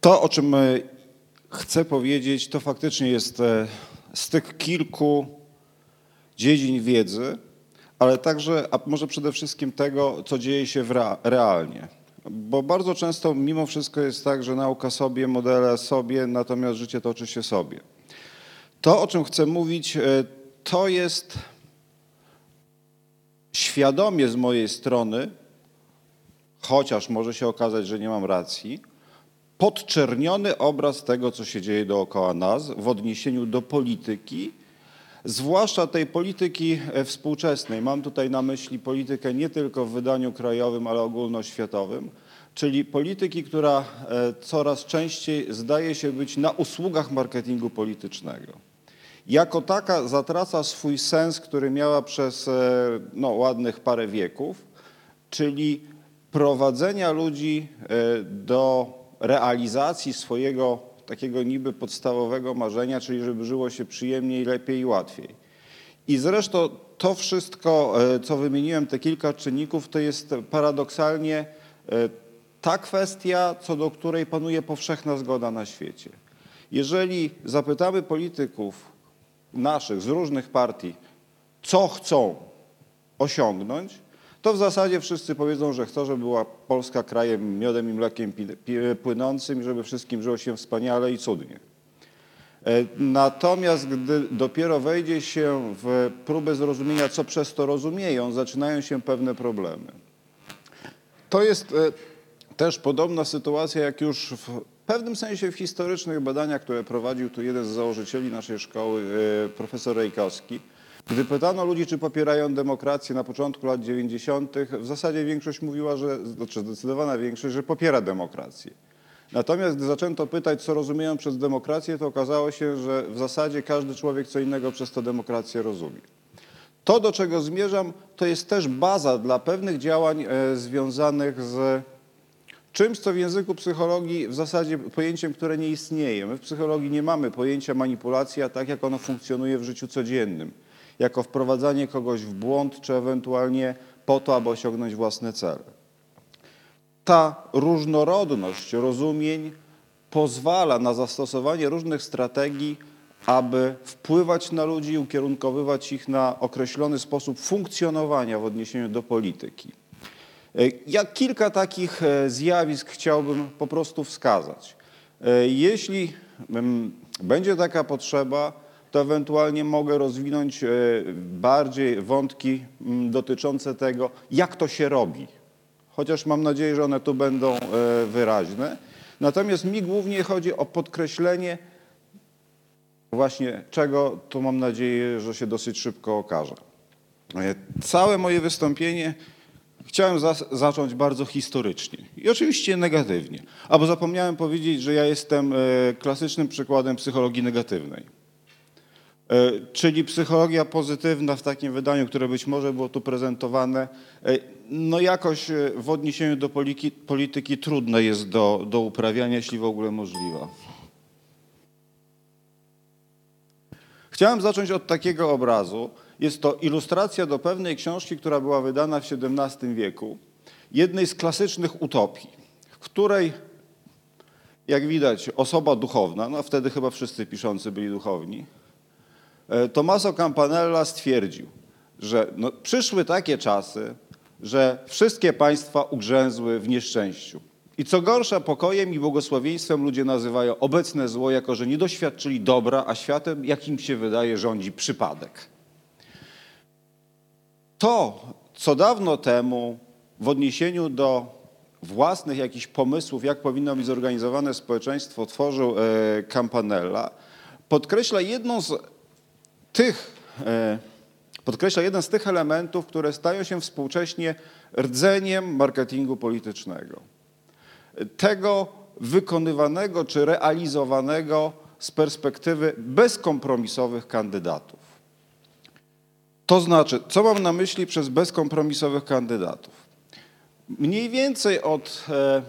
To, o czym e, chcę powiedzieć, to faktycznie jest e, z tych kilku dziedzin wiedzy, ale także, a może przede wszystkim tego, co dzieje się realnie. Bo bardzo często mimo wszystko jest tak, że nauka sobie, modele sobie, natomiast życie toczy się sobie. To, o czym chcę mówić, e, to jest świadomie z mojej strony, chociaż może się okazać, że nie mam racji, podczerniony obraz tego, co się dzieje dookoła nas w odniesieniu do polityki, zwłaszcza tej polityki e, współczesnej. Mam tutaj na myśli politykę nie tylko w wydaniu krajowym, ale ogólnoświatowym, czyli polityki, która e, coraz częściej zdaje się być na usługach marketingu politycznego. Jako taka zatraca swój sens, który miała przez e, no, ładnych parę wieków, czyli prowadzenia ludzi do realizacji swojego takiego niby podstawowego marzenia, czyli żeby żyło się przyjemniej, lepiej i łatwiej. I zresztą to wszystko, e, co wymieniłem, te kilka czynników, to jest paradoksalnie e, ta kwestia, co do której panuje powszechna zgoda na świecie. Jeżeli zapytamy polityków naszych z różnych partii, co chcą osiągnąć, to w zasadzie wszyscy powiedzą, że chcą, żeby była Polska krajem miodem i mlekiem płynącym i żeby wszystkim żyło się wspaniale i cudnie. E, natomiast gdy dopiero wejdzie się w próbę zrozumienia, co przez to rozumieją, zaczynają się pewne problemy. To jest e, też podobna sytuacja, jak już w pewnym sensie w historycznych badaniach, które prowadził tu jeden z założycieli naszej szkoły, e, profesor Rejkowski, gdy pytano ludzi, czy popierają demokrację na początku lat 90., w zasadzie większość mówiła, że, znaczy zdecydowana większość, że popiera demokrację. Natomiast gdy zaczęto pytać, co rozumieją przez demokrację, to okazało się, że w zasadzie każdy człowiek co innego przez to demokrację rozumie. To, do czego zmierzam, to jest też baza dla pewnych działań e, związanych z czymś, co w języku psychologii w zasadzie pojęciem, które nie istnieje. My w psychologii nie mamy pojęcia manipulacja tak, jak ono funkcjonuje w życiu codziennym jako wprowadzanie kogoś w błąd, czy ewentualnie po to, aby osiągnąć własne cele. Ta różnorodność rozumień pozwala na zastosowanie różnych strategii, aby wpływać na ludzi i ukierunkowywać ich na określony sposób funkcjonowania w odniesieniu do polityki. E, ja kilka takich e, zjawisk chciałbym po prostu wskazać. E, jeśli mm, będzie taka potrzeba, to ewentualnie mogę rozwinąć e, bardziej wątki mm, dotyczące tego, jak to się robi. Chociaż mam nadzieję, że one tu będą e, wyraźne. Natomiast mi głównie chodzi o podkreślenie właśnie czego, to mam nadzieję, że się dosyć szybko okaże. E, całe moje wystąpienie chciałem zacząć bardzo historycznie i oczywiście negatywnie. Albo zapomniałem powiedzieć, że ja jestem klasycznym przykładem psychologii negatywnej. E, czyli psychologia pozytywna w takim wydaniu, które być może było tu prezentowane, e, no jakoś e, w odniesieniu do polityki, trudne jest do, do uprawiania, jeśli w ogóle możliwa. Chciałem zacząć od takiego obrazu. Jest to ilustracja do pewnej książki, która była wydana w XVII wieku, jednej z klasycznych utopii, w której, jak widać, osoba duchowna, no wtedy chyba wszyscy piszący byli duchowni, Tommaso Campanella stwierdził, że no, przyszły takie czasy, że wszystkie państwa ugrzęzły w nieszczęściu. I co gorsza, pokojem i błogosławieństwem ludzie nazywają obecne zło, jako że nie doświadczyli dobra, a światem, jak im się wydaje, rządzi przypadek. To, co dawno temu w odniesieniu do własnych jakichś pomysłów, jak powinno być zorganizowane społeczeństwo, tworzył e, Campanella, podkreśla jedną z tych, e, podkreśla jeden z tych elementów, które stają się współcześnie rdzeniem marketingu politycznego. Tego wykonywanego czy realizowanego z perspektywy bezkompromisowych kandydatów. To znaczy, co mam na myśli przez bezkompromisowych kandydatów? Mniej więcej od e,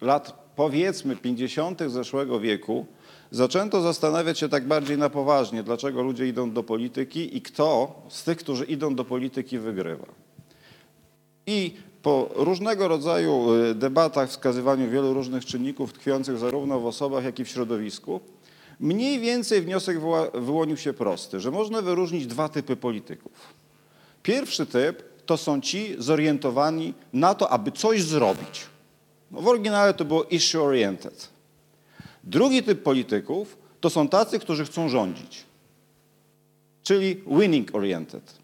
lat powiedzmy 50. zeszłego wieku zaczęto zastanawiać się tak bardziej na poważnie, dlaczego ludzie idą do polityki i kto z tych, którzy idą do polityki, wygrywa. I po różnego rodzaju y, debatach, wskazywaniu wielu różnych czynników tkwiących zarówno w osobach, jak i w środowisku, mniej więcej wniosek wyłonił się prosty, że można wyróżnić dwa typy polityków. Pierwszy typ to są ci zorientowani na to, aby coś zrobić. No w oryginale to było issue oriented. Drugi typ polityków to są tacy, którzy chcą rządzić, czyli winning oriented.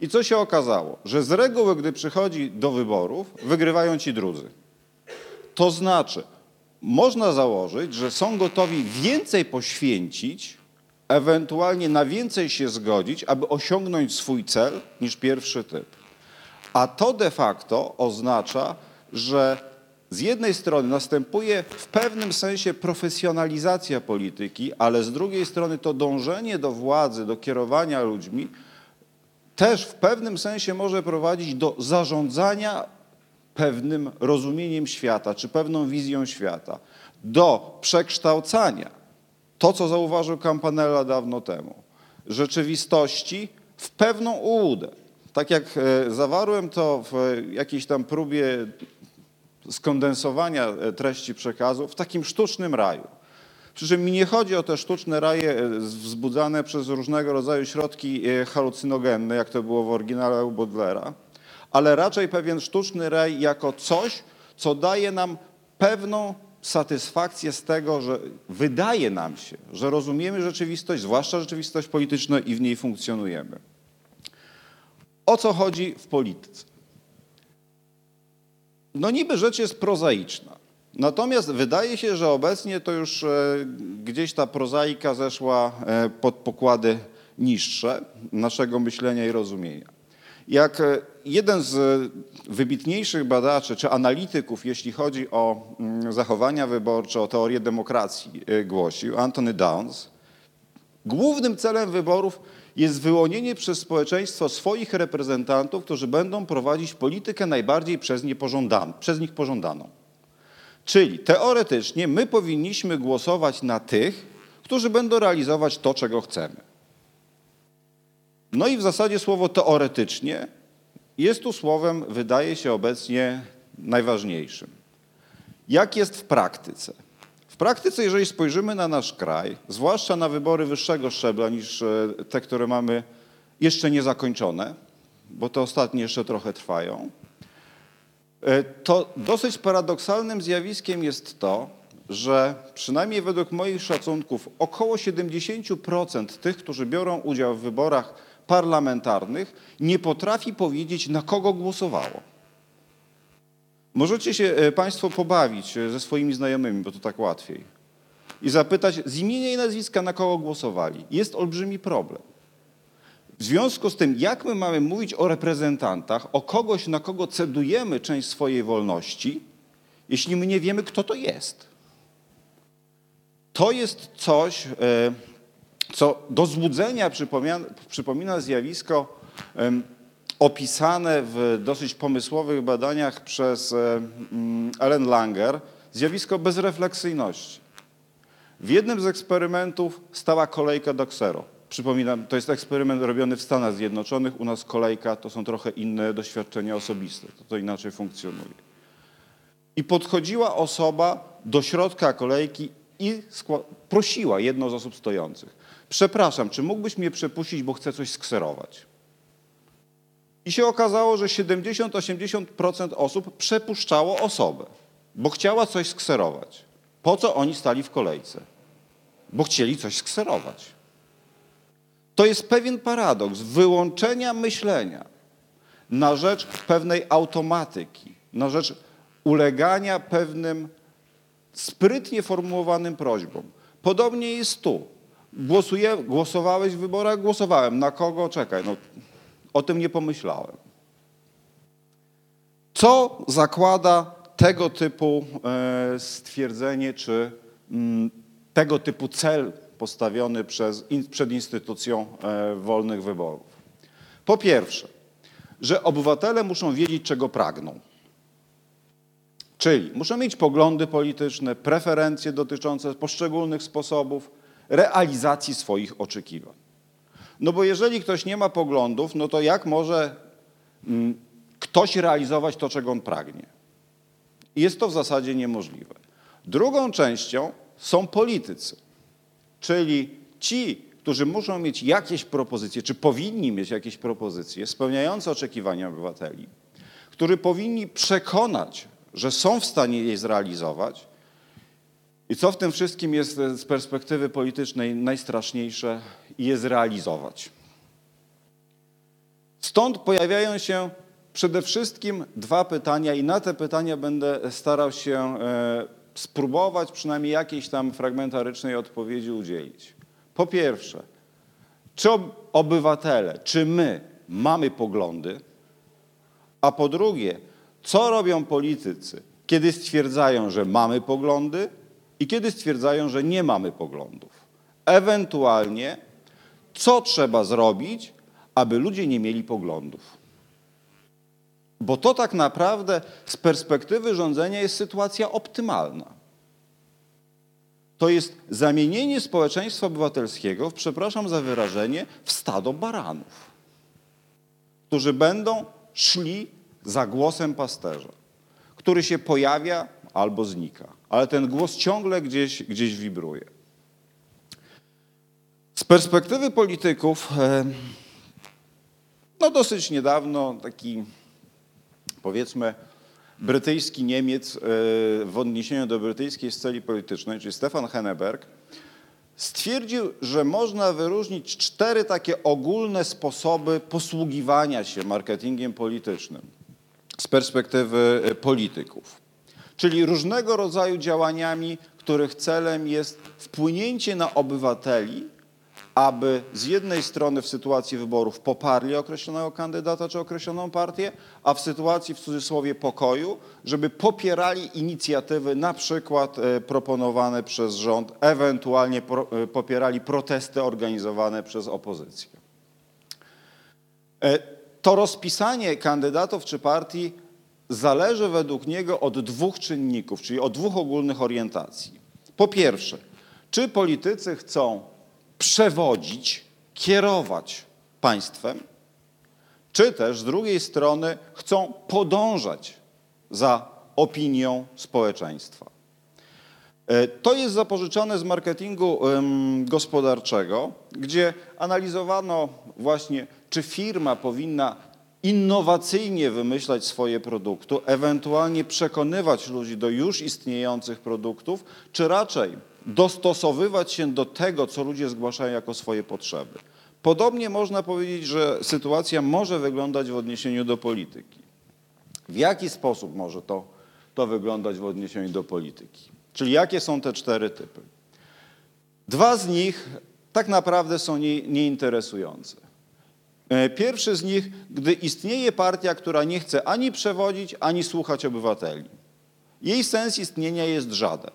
I co się okazało? Że z reguły, gdy przychodzi do wyborów, wygrywają ci drudzy. To znaczy, można założyć, że są gotowi więcej poświęcić, ewentualnie na więcej się zgodzić, aby osiągnąć swój cel niż pierwszy typ. A to de facto oznacza, że z jednej strony następuje w pewnym sensie profesjonalizacja polityki, ale z drugiej strony to dążenie do władzy, do kierowania ludźmi też w pewnym sensie może prowadzić do zarządzania pewnym rozumieniem świata, czy pewną wizją świata, do przekształcania, to co zauważył Campanella dawno temu, rzeczywistości w pewną ułudę. Tak jak e, zawarłem to w jakiejś tam próbie skondensowania e, treści przekazu, w takim sztucznym raju. Przy czym mi nie chodzi o te sztuczne raje e, wzbudzane przez różnego rodzaju środki halucynogenne, jak to było w oryginale u Baudelaire, ale raczej pewien sztuczny raj jako coś, co daje nam pewną satysfakcję z tego, że wydaje nam się, że rozumiemy rzeczywistość, zwłaszcza rzeczywistość polityczną i w niej funkcjonujemy. O co chodzi w polityce? No niby rzecz jest prozaiczna. Natomiast wydaje się, że obecnie to już e, gdzieś ta prozaika zeszła e, pod pokłady niższe naszego myślenia i rozumienia. Jak e, jeden z wybitniejszych badaczy czy analityków, jeśli chodzi o mm, zachowania wyborcze, o teorię demokracji, głosił, Anthony Downs, głównym celem wyborów jest wyłonienie przez społeczeństwo swoich reprezentantów, którzy będą prowadzić politykę najbardziej przez, nie pożądaną, przez nich pożądaną. Czyli teoretycznie my powinniśmy głosować na tych, którzy będą realizować to, czego chcemy. No i w zasadzie słowo teoretycznie jest tu słowem, wydaje się obecnie, najważniejszym. Jak jest w praktyce? W praktyce, jeżeli spojrzymy na nasz kraj, zwłaszcza na wybory wyższego szczebla niż e, te, które mamy jeszcze niezakończone, bo te ostatnie jeszcze trochę trwają, e, to dosyć paradoksalnym zjawiskiem jest to, że przynajmniej według moich szacunków około 70% tych, którzy biorą udział w wyborach parlamentarnych, nie potrafi powiedzieć, na kogo głosowało. Możecie się e, Państwo pobawić e, ze swoimi znajomymi, bo to tak łatwiej, i zapytać z imienia i nazwiska, na kogo głosowali. Jest olbrzymi problem. W związku z tym, jak my mamy mówić o reprezentantach, o kogoś, na kogo cedujemy część swojej wolności, jeśli my nie wiemy, kto to jest? To jest coś, e, co do złudzenia przypomina, przypomina zjawisko opisane w dosyć pomysłowych badaniach przez e, mm, Ellen Langer zjawisko bezrefleksyjności. W jednym z eksperymentów stała kolejka do ksero. Przypominam, to jest eksperyment robiony w Stanach Zjednoczonych, u nas kolejka to są trochę inne doświadczenia osobiste, to, to inaczej funkcjonuje. I podchodziła osoba do środka kolejki i prosiła jedną z osób stojących. Przepraszam, czy mógłbyś mnie przepuścić, bo chcę coś skserować? I się okazało, że 70-80% osób przepuszczało osobę, bo chciała coś skserować. Po co oni stali w kolejce? Bo chcieli coś skserować. To jest pewien paradoks wyłączenia myślenia na rzecz pewnej automatyki, na rzecz ulegania pewnym sprytnie formułowanym prośbom. Podobnie jest tu. Głosuję, głosowałeś w wyborach? Głosowałem. Na kogo? Czekaj. No, o tym nie pomyślałem. Co zakłada tego typu e, stwierdzenie, czy mm, tego typu cel postawiony przez, przed instytucją e, wolnych wyborów? Po pierwsze, że obywatele muszą wiedzieć, czego pragną. Czyli muszą mieć poglądy polityczne, preferencje dotyczące poszczególnych sposobów realizacji swoich oczekiwań. No bo jeżeli ktoś nie ma poglądów, no to jak może mm, ktoś realizować to, czego on pragnie. Jest to w zasadzie niemożliwe. Drugą częścią są politycy, czyli ci, którzy muszą mieć jakieś propozycje, czy powinni mieć jakieś propozycje spełniające oczekiwania obywateli, którzy powinni przekonać, że są w stanie je zrealizować. I co w tym wszystkim jest z perspektywy politycznej najstraszniejsze, je zrealizować. Stąd pojawiają się przede wszystkim dwa pytania, i na te pytania będę starał się e, spróbować przynajmniej jakiejś tam fragmentarycznej odpowiedzi udzielić. Po pierwsze, czy obywatele, czy my mamy poglądy? A po drugie, co robią politycy, kiedy stwierdzają, że mamy poglądy i kiedy stwierdzają, że nie mamy poglądów? Ewentualnie, co trzeba zrobić, aby ludzie nie mieli poglądów? Bo to tak naprawdę z perspektywy rządzenia jest sytuacja optymalna. To jest zamienienie społeczeństwa obywatelskiego, przepraszam za wyrażenie, w stado baranów, którzy będą szli za głosem pasterza, który się pojawia albo znika, ale ten głos ciągle gdzieś, gdzieś wibruje. Z perspektywy polityków, no dosyć niedawno taki powiedzmy brytyjski Niemiec e, w odniesieniu do brytyjskiej sceny politycznej, czyli Stefan Henneberg, stwierdził, że można wyróżnić cztery takie ogólne sposoby posługiwania się marketingiem politycznym z perspektywy e, polityków. Czyli różnego rodzaju działaniami, których celem jest wpłynięcie na obywateli aby z jednej strony w sytuacji wyborów poparli określonego kandydata czy określoną partię, a w sytuacji w cudzysłowie pokoju, żeby popierali inicjatywy na przykład e, proponowane przez rząd, ewentualnie e, popierali protesty organizowane przez opozycję. E, to rozpisanie kandydatów czy partii zależy według niego od dwóch czynników, czyli od dwóch ogólnych orientacji. Po pierwsze, czy politycy chcą przewodzić, kierować państwem, czy też z drugiej strony chcą podążać za opinią społeczeństwa. E, to jest zapożyczone z marketingu gospodarczego, gdzie analizowano właśnie, czy firma powinna innowacyjnie wymyślać swoje produkty, ewentualnie przekonywać ludzi do już istniejących produktów, czy raczej dostosowywać się do tego, co ludzie zgłaszają jako swoje potrzeby. Podobnie można powiedzieć, że sytuacja może wyglądać w odniesieniu do polityki. W jaki sposób może to, to wyglądać w odniesieniu do polityki? Czyli jakie są te cztery typy? Dwa z nich tak naprawdę są nie, nieinteresujące. E, pierwszy z nich, gdy istnieje partia, która nie chce ani przewodzić, ani słuchać obywateli. Jej sens istnienia jest żaden.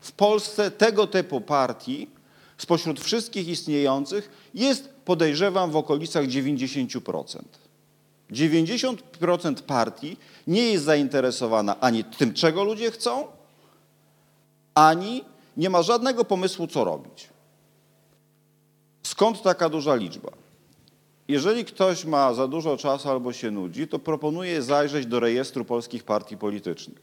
W Polsce tego typu partii spośród wszystkich istniejących jest, podejrzewam, w okolicach 90%. 90% partii nie jest zainteresowana ani tym, czego ludzie chcą, ani nie ma żadnego pomysłu, co robić. Skąd taka duża liczba? Jeżeli ktoś ma za dużo czasu albo się nudzi, to proponuję zajrzeć do rejestru polskich partii politycznych.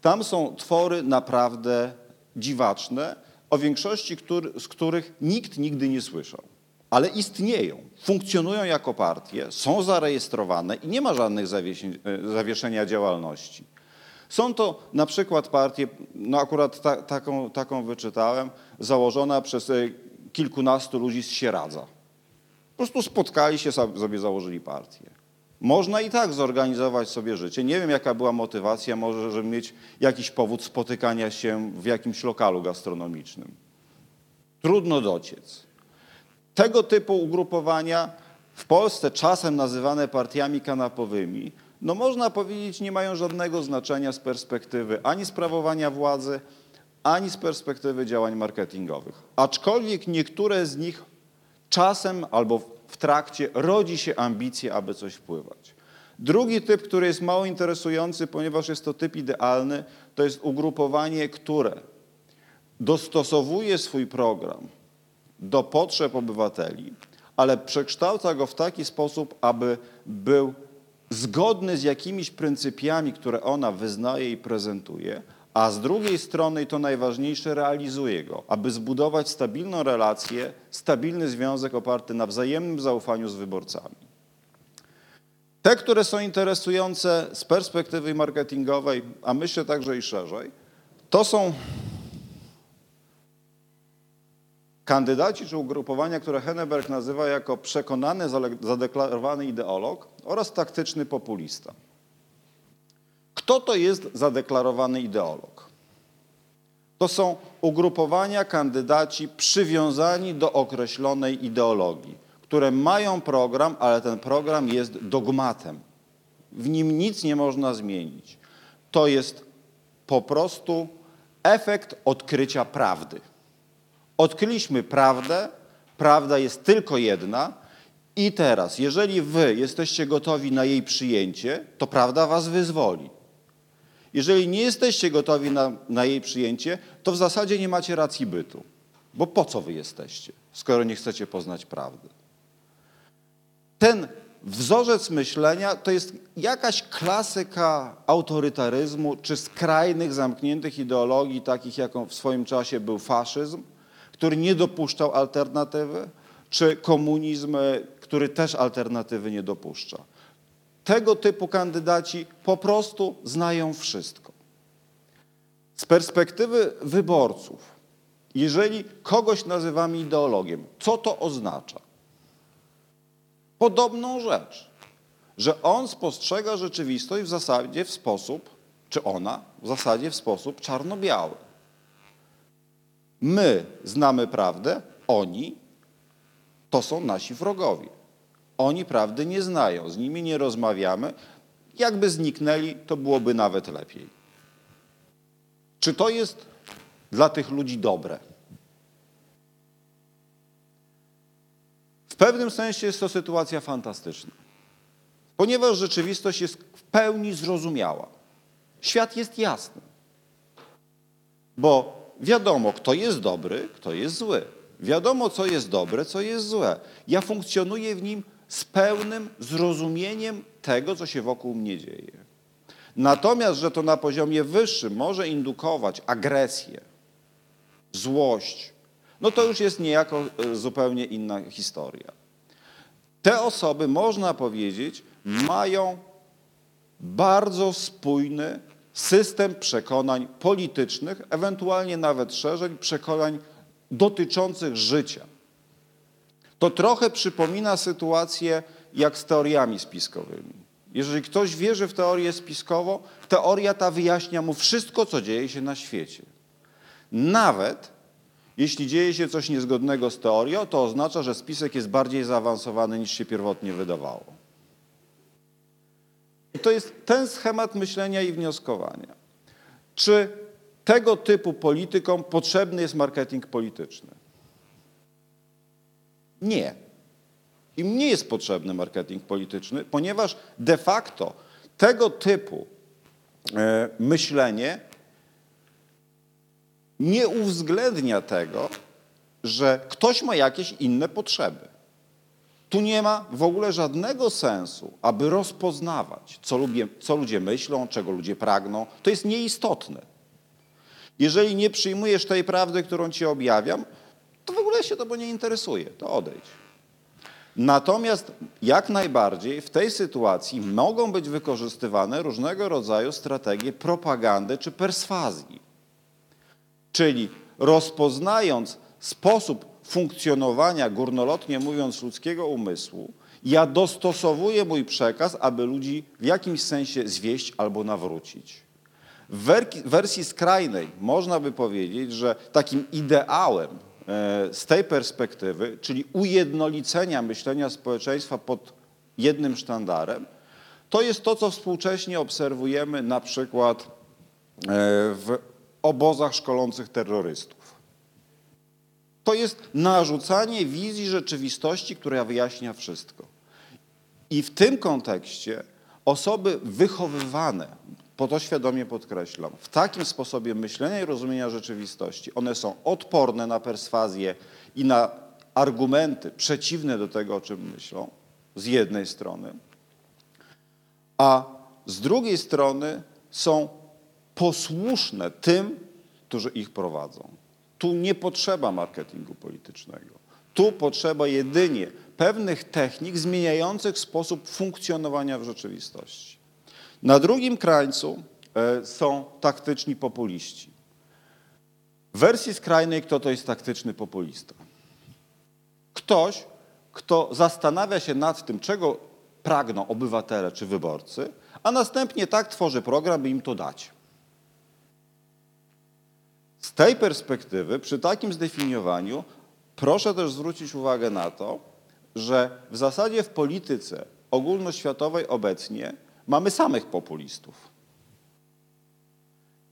Tam są twory naprawdę dziwaczne, o większości z których nikt nigdy nie słyszał. Ale istnieją, funkcjonują jako partie, są zarejestrowane i nie ma żadnych e, zawieszenia działalności. Są to na przykład partie, no akurat ta, taką, taką wyczytałem, założona przez e, kilkunastu ludzi z Sieradza. Po prostu spotkali się, sobie założyli partię. Można i tak zorganizować sobie życie. Nie wiem, jaka była motywacja, może, żeby mieć jakiś powód spotykania się w jakimś lokalu gastronomicznym. Trudno dociec. Tego typu ugrupowania w Polsce czasem nazywane partiami kanapowymi, no można powiedzieć, nie mają żadnego znaczenia z perspektywy ani sprawowania władzy, ani z perspektywy działań marketingowych. Aczkolwiek niektóre z nich czasem albo w trakcie rodzi się ambicja, aby coś wpływać. Drugi typ, który jest mało interesujący, ponieważ jest to typ idealny, to jest ugrupowanie, które dostosowuje swój program do potrzeb obywateli, ale przekształca go w taki sposób, aby był zgodny z jakimiś pryncypiami, które ona wyznaje i prezentuje, a z drugiej strony, i to najważniejsze, realizuje go, aby zbudować stabilną relację, stabilny związek oparty na wzajemnym zaufaniu z wyborcami. Te, które są interesujące z perspektywy marketingowej, a myślę także i szerzej, to są kandydaci czy ugrupowania, które Henneberg nazywa jako przekonany, zadeklarowany ideolog oraz taktyczny populista. Kto to jest zadeklarowany ideolog? To są ugrupowania kandydaci przywiązani do określonej ideologii, które mają program, ale ten program jest dogmatem. W nim nic nie można zmienić. To jest po prostu efekt odkrycia prawdy. Odkryliśmy prawdę, prawda jest tylko jedna i teraz, jeżeli wy jesteście gotowi na jej przyjęcie, to prawda was wyzwoli. Jeżeli nie jesteście gotowi na, na jej przyjęcie, to w zasadzie nie macie racji bytu. Bo po co wy jesteście, skoro nie chcecie poznać prawdy? Ten wzorzec myślenia to jest jakaś klasyka autorytaryzmu czy skrajnych, zamkniętych ideologii, takich jaką w swoim czasie był faszyzm, który nie dopuszczał alternatywy, czy komunizm, który też alternatywy nie dopuszcza. Tego typu kandydaci po prostu znają wszystko. Z perspektywy wyborców, jeżeli kogoś nazywamy ideologiem, co to oznacza? Podobną rzecz, że on spostrzega rzeczywistość w zasadzie w sposób, czy ona w zasadzie w sposób czarno-biały. My znamy prawdę, oni to są nasi wrogowie. Oni prawdy nie znają, z nimi nie rozmawiamy. Jakby zniknęli, to byłoby nawet lepiej. Czy to jest dla tych ludzi dobre? W pewnym sensie jest to sytuacja fantastyczna, ponieważ rzeczywistość jest w pełni zrozumiała. Świat jest jasny, bo wiadomo, kto jest dobry, kto jest zły. Wiadomo, co jest dobre, co jest złe. Ja funkcjonuję w nim z pełnym zrozumieniem tego, co się wokół mnie dzieje. Natomiast, że to na poziomie wyższym może indukować agresję, złość, no to już jest niejako e, zupełnie inna historia. Te osoby, można powiedzieć, mają bardzo spójny system przekonań politycznych, ewentualnie nawet szerzej przekonań dotyczących życia. To trochę przypomina sytuację jak z teoriami spiskowymi. Jeżeli ktoś wierzy w teorię spiskową, teoria ta wyjaśnia mu wszystko, co dzieje się na świecie. Nawet jeśli dzieje się coś niezgodnego z teorią, to oznacza, że spisek jest bardziej zaawansowany niż się pierwotnie wydawało. I to jest ten schemat myślenia i wnioskowania. Czy tego typu politykom potrzebny jest marketing polityczny? Nie. Im nie jest potrzebny marketing polityczny, ponieważ de facto tego typu e, myślenie nie uwzględnia tego, że ktoś ma jakieś inne potrzeby. Tu nie ma w ogóle żadnego sensu, aby rozpoznawać, co, lubię, co ludzie myślą, czego ludzie pragną. To jest nieistotne. Jeżeli nie przyjmujesz tej prawdy, którą ci objawiam, to w ogóle się to nie interesuje, to odejdź. Natomiast jak najbardziej w tej sytuacji mogą być wykorzystywane różnego rodzaju strategie propagandy czy perswazji. Czyli rozpoznając sposób funkcjonowania, górnolotnie mówiąc, ludzkiego umysłu, ja dostosowuję mój przekaz, aby ludzi w jakimś sensie zwieść albo nawrócić. W wersji skrajnej można by powiedzieć, że takim ideałem z tej perspektywy, czyli ujednolicenia myślenia społeczeństwa pod jednym sztandarem, to jest to, co współcześnie obserwujemy na przykład e, w obozach szkolących terrorystów. To jest narzucanie wizji rzeczywistości, która wyjaśnia wszystko. I w tym kontekście osoby wychowywane, po to świadomie podkreślam, w takim sposobie myślenia i rozumienia rzeczywistości, one są odporne na perswazję i na argumenty przeciwne do tego, o czym myślą, z jednej strony, a z drugiej strony są posłuszne tym, którzy ich prowadzą. Tu nie potrzeba marketingu politycznego. Tu potrzeba jedynie pewnych technik zmieniających sposób funkcjonowania w rzeczywistości. Na drugim krańcu e, są taktyczni populiści. W wersji skrajnej kto to jest taktyczny populista? Ktoś, kto zastanawia się nad tym, czego pragną obywatele czy wyborcy, a następnie tak tworzy program, by im to dać. Z tej perspektywy, przy takim zdefiniowaniu, proszę też zwrócić uwagę na to, że w zasadzie w polityce ogólnoświatowej obecnie mamy samych populistów.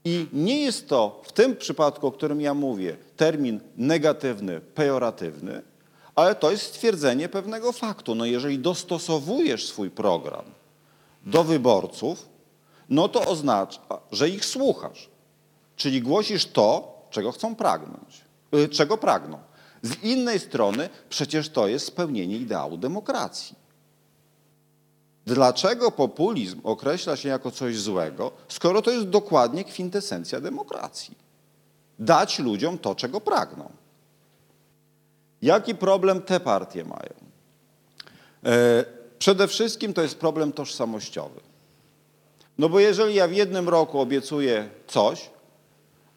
I nie jest to w tym przypadku, o którym ja mówię, termin negatywny, pejoratywny, ale to jest stwierdzenie pewnego faktu. No jeżeli dostosowujesz swój program do wyborców, no to oznacza, że ich słuchasz. Czyli głosisz to, czego chcą pragnąć, y, czego pragną. Z innej strony przecież to jest spełnienie ideału demokracji. Dlaczego populizm określa się jako coś złego, skoro to jest dokładnie kwintesencja demokracji? Dać ludziom to, czego pragną. Jaki problem te partie mają? E, przede wszystkim to jest problem tożsamościowy. No bo jeżeli ja w jednym roku obiecuję coś,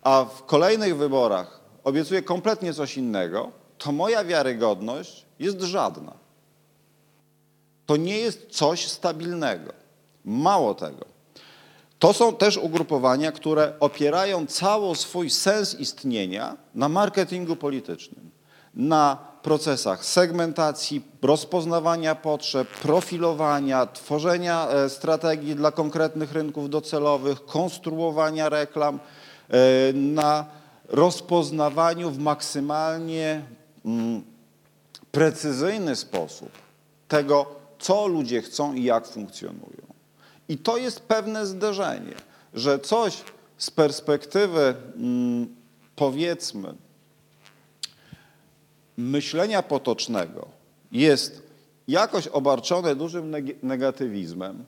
a w kolejnych wyborach obiecuję kompletnie coś innego, to moja wiarygodność jest żadna. To nie jest coś stabilnego. Mało tego. To są też ugrupowania, które opierają cały swój sens istnienia na marketingu politycznym, na procesach segmentacji, rozpoznawania potrzeb, profilowania, tworzenia e, strategii dla konkretnych rynków docelowych, konstruowania reklam, e, na rozpoznawaniu w maksymalnie mm, precyzyjny sposób tego, co ludzie chcą i jak funkcjonują. I to jest pewne zderzenie, że coś z perspektywy, mm, powiedzmy, myślenia potocznego jest jakoś obarczone dużym negatywizmem,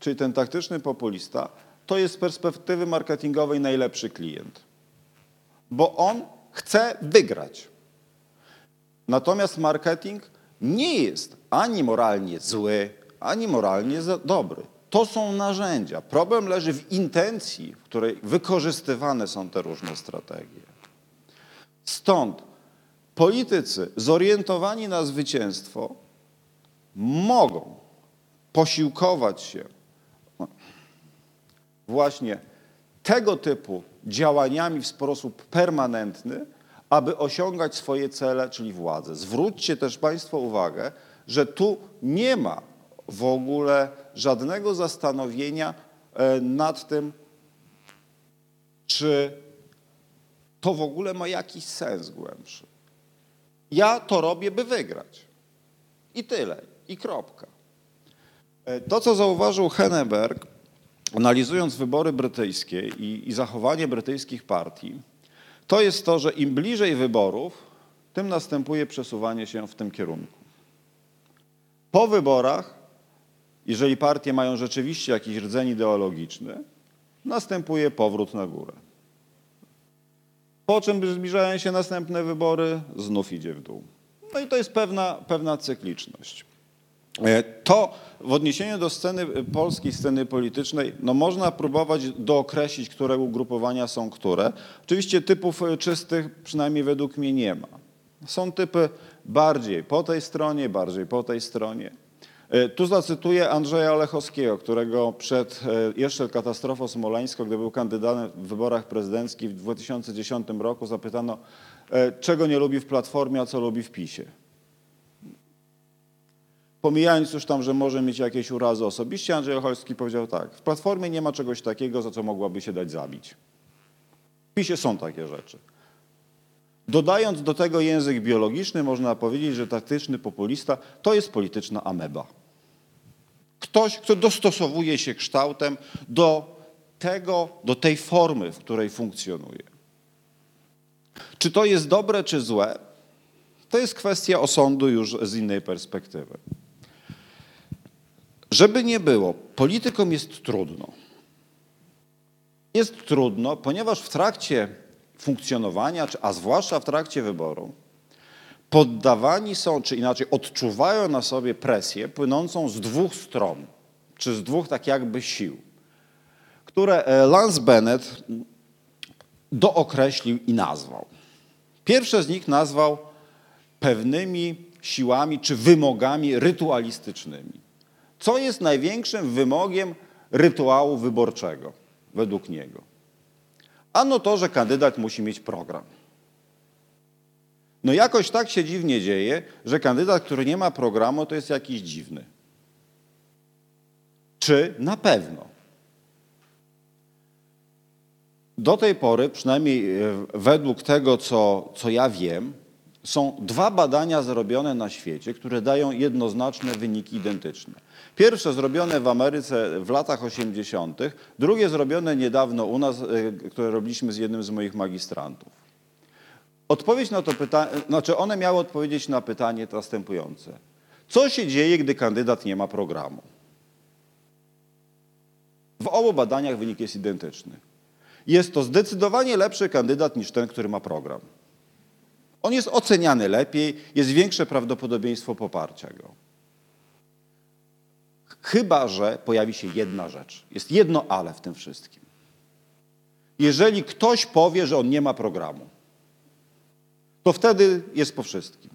czyli ten taktyczny populista, to jest z perspektywy marketingowej najlepszy klient. Bo on chce wygrać. Natomiast marketing nie jest ani moralnie zły, ani moralnie dobry. To są narzędzia. Problem leży w intencji, w której wykorzystywane są te różne strategie. Stąd politycy zorientowani na zwycięstwo mogą posiłkować się właśnie tego typu działaniami w sposób permanentny, aby osiągać swoje cele, czyli władzę. Zwróćcie też Państwo uwagę, że tu nie ma w ogóle żadnego zastanowienia e, nad tym, czy to w ogóle ma jakiś sens głębszy. Ja to robię, by wygrać. I tyle. I kropka. E, to, co zauważył Henneberg, analizując wybory brytyjskie i, i zachowanie brytyjskich partii, to jest to, że im bliżej wyborów, tym następuje przesuwanie się w tym kierunku. Po wyborach, jeżeli partie mają rzeczywiście jakiś rdzeń ideologiczny, następuje powrót na górę. Po czym zbliżają się następne wybory, znów idzie w dół. No i to jest pewna, pewna cykliczność. E, to w odniesieniu do sceny polskiej, sceny politycznej, no można próbować dookreślić, które ugrupowania są które. Oczywiście typów czystych przynajmniej według mnie nie ma. Są typy bardziej po tej stronie, bardziej po tej stronie. E, tu zacytuję Andrzeja Olechowskiego, którego przed e, jeszcze katastrofą smoleńską, gdy był kandydatem w wyborach prezydenckich w 2010 roku, zapytano, czego nie lubi w Platformie, a co lubi w PiSie. Pomijając już tam, że może mieć jakieś urazy osobiście, Andrzej Ocholski powiedział tak, w Platformie nie ma czegoś takiego, za co mogłaby się dać zabić. W PiSie są takie rzeczy. Dodając do tego język biologiczny, można powiedzieć, że taktyczny populista to jest polityczna ameba. Ktoś, kto dostosowuje się kształtem do tego, do tej formy, w której funkcjonuje. Czy to jest dobre, czy złe? To jest kwestia osądu już z innej perspektywy. Żeby nie było, politykom jest trudno. Jest trudno, ponieważ w trakcie funkcjonowania, a zwłaszcza w trakcie wyboru, poddawani są, czy inaczej odczuwają na sobie presję płynącą z dwóch stron, czy z dwóch tak jakby sił, które e, Lance Bennett dookreślił i nazwał. Pierwsze z nich nazwał pewnymi siłami czy wymogami rytualistycznymi. Co jest największym wymogiem rytuału wyborczego według niego? Ano to, że kandydat musi mieć program. No jakoś tak się dziwnie dzieje, że kandydat, który nie ma programu, to jest jakiś dziwny. Czy na pewno? Do tej pory, przynajmniej e, według tego, co, co ja wiem, są dwa badania zrobione na świecie, które dają jednoznaczne wyniki identyczne. Pierwsze zrobione w Ameryce w latach 80., drugie zrobione niedawno u nas, e, które robiliśmy z jednym z moich magistrantów. Odpowiedź na to pytanie, znaczy one miały odpowiedzieć na pytanie następujące. Co się dzieje, gdy kandydat nie ma programu? W obu badaniach wynik jest identyczny. Jest to zdecydowanie lepszy kandydat niż ten, który ma program. On jest oceniany lepiej, jest większe prawdopodobieństwo poparcia go. Chyba, że pojawi się jedna rzecz. Jest jedno ale w tym wszystkim. Jeżeli ktoś powie, że on nie ma programu, to wtedy jest po wszystkim.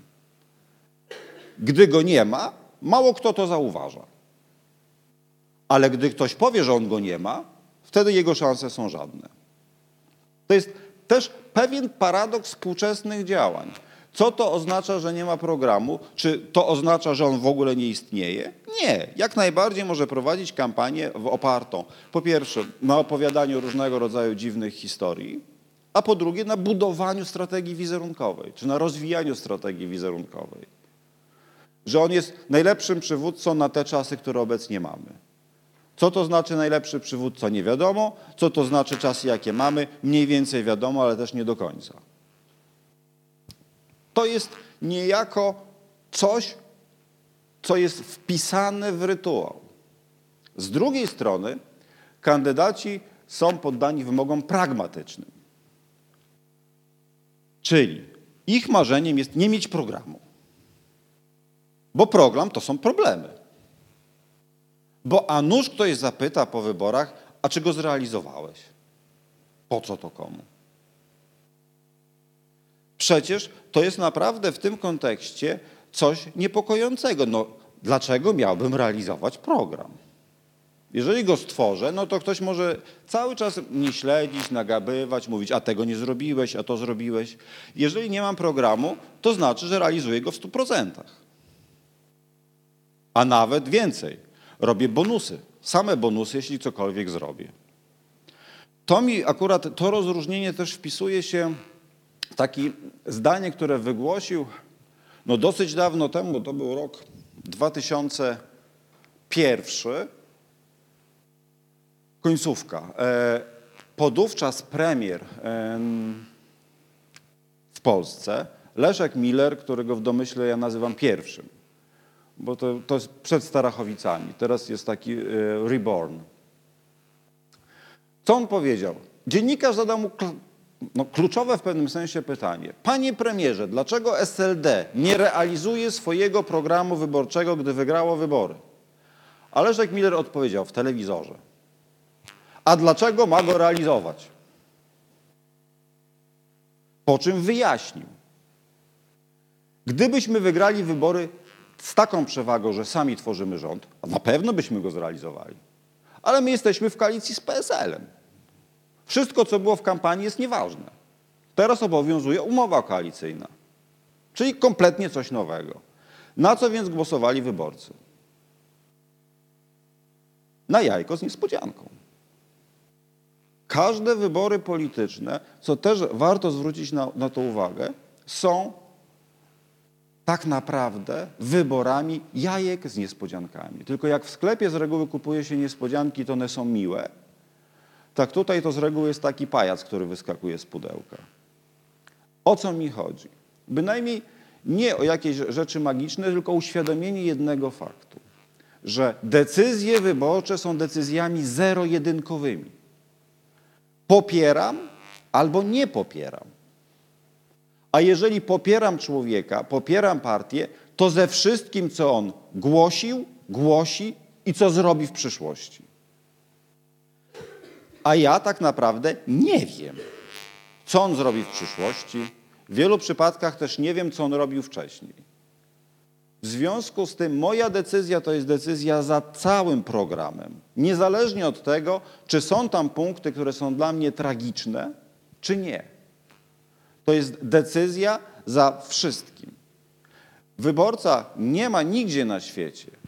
Gdy go nie ma, mało kto to zauważa. Ale gdy ktoś powie, że on go nie ma, wtedy jego szanse są żadne. To jest też pewien paradoks współczesnych działań. Co to oznacza, że nie ma programu? Czy to oznacza, że on w ogóle nie istnieje? Nie. Jak najbardziej może prowadzić kampanię opartą po pierwsze na opowiadaniu różnego rodzaju dziwnych historii, a po drugie na budowaniu strategii wizerunkowej, czy na rozwijaniu strategii wizerunkowej. Że on jest najlepszym przywódcą na te czasy, które obecnie mamy. Co to znaczy najlepszy przywódca? Nie wiadomo. Co to znaczy czasy, jakie mamy? Mniej więcej wiadomo, ale też nie do końca. To jest niejako coś, co jest wpisane w rytuał. Z drugiej strony kandydaci są poddani wymogom pragmatycznym. Czyli ich marzeniem jest nie mieć programu. Bo program to są problemy. Bo a nuż ktoś zapyta po wyborach, a czy go zrealizowałeś? Po co to komu? Przecież to jest naprawdę w tym kontekście coś niepokojącego. No, dlaczego miałbym realizować program? Jeżeli go stworzę, no to ktoś może cały czas mnie śledzić, nagabywać, mówić, a tego nie zrobiłeś, a to zrobiłeś. Jeżeli nie mam programu, to znaczy, że realizuję go w 100%. A nawet więcej. Robię bonusy. Same bonusy, jeśli cokolwiek zrobię. To mi akurat, to rozróżnienie też wpisuje się takie zdanie, które wygłosił no dosyć dawno temu, to był rok 2001, Końcówka. E, podówczas premier w Polsce, Leszek Miller, którego w domyśle ja nazywam pierwszym, bo to, to jest przed Starachowicami, teraz jest taki e, reborn. Co on powiedział? Dziennikarz zadał mu no, kluczowe w pewnym sensie pytanie. Panie premierze, dlaczego SLD nie realizuje swojego programu wyborczego, gdy wygrało wybory? A Leszek Miller odpowiedział w telewizorze. A dlaczego ma go realizować? Po czym wyjaśnił. Gdybyśmy wygrali wybory z taką przewagą, że sami tworzymy rząd, na pewno byśmy go zrealizowali. Ale my jesteśmy w koalicji z PSL-em. Wszystko, co było w kampanii, jest nieważne. Teraz obowiązuje umowa koalicyjna, czyli kompletnie coś nowego. Na co więc głosowali wyborcy? Na jajko z niespodzianką. Każde wybory polityczne, co też warto zwrócić na, na to uwagę, są tak naprawdę wyborami jajek z niespodziankami. Tylko jak w sklepie z reguły kupuje się niespodzianki, to one są miłe, tak tutaj to z reguły jest taki pajac, który wyskakuje z pudełka. O co mi chodzi? Bynajmniej nie o jakieś rzeczy magiczne, tylko uświadomienie jednego faktu, że decyzje wyborcze są decyzjami zero-jedynkowymi. Popieram albo nie popieram. A jeżeli popieram człowieka, popieram partię, to ze wszystkim, co on głosił, głosi i co zrobi w przyszłości. A ja tak naprawdę nie wiem, co on zrobi w przyszłości. W wielu przypadkach też nie wiem, co on robił wcześniej. W związku z tym moja decyzja to jest decyzja za całym programem. Niezależnie od tego, czy są tam punkty, które są dla mnie tragiczne, czy nie. To jest decyzja za wszystkim. Wyborca nie ma nigdzie na świecie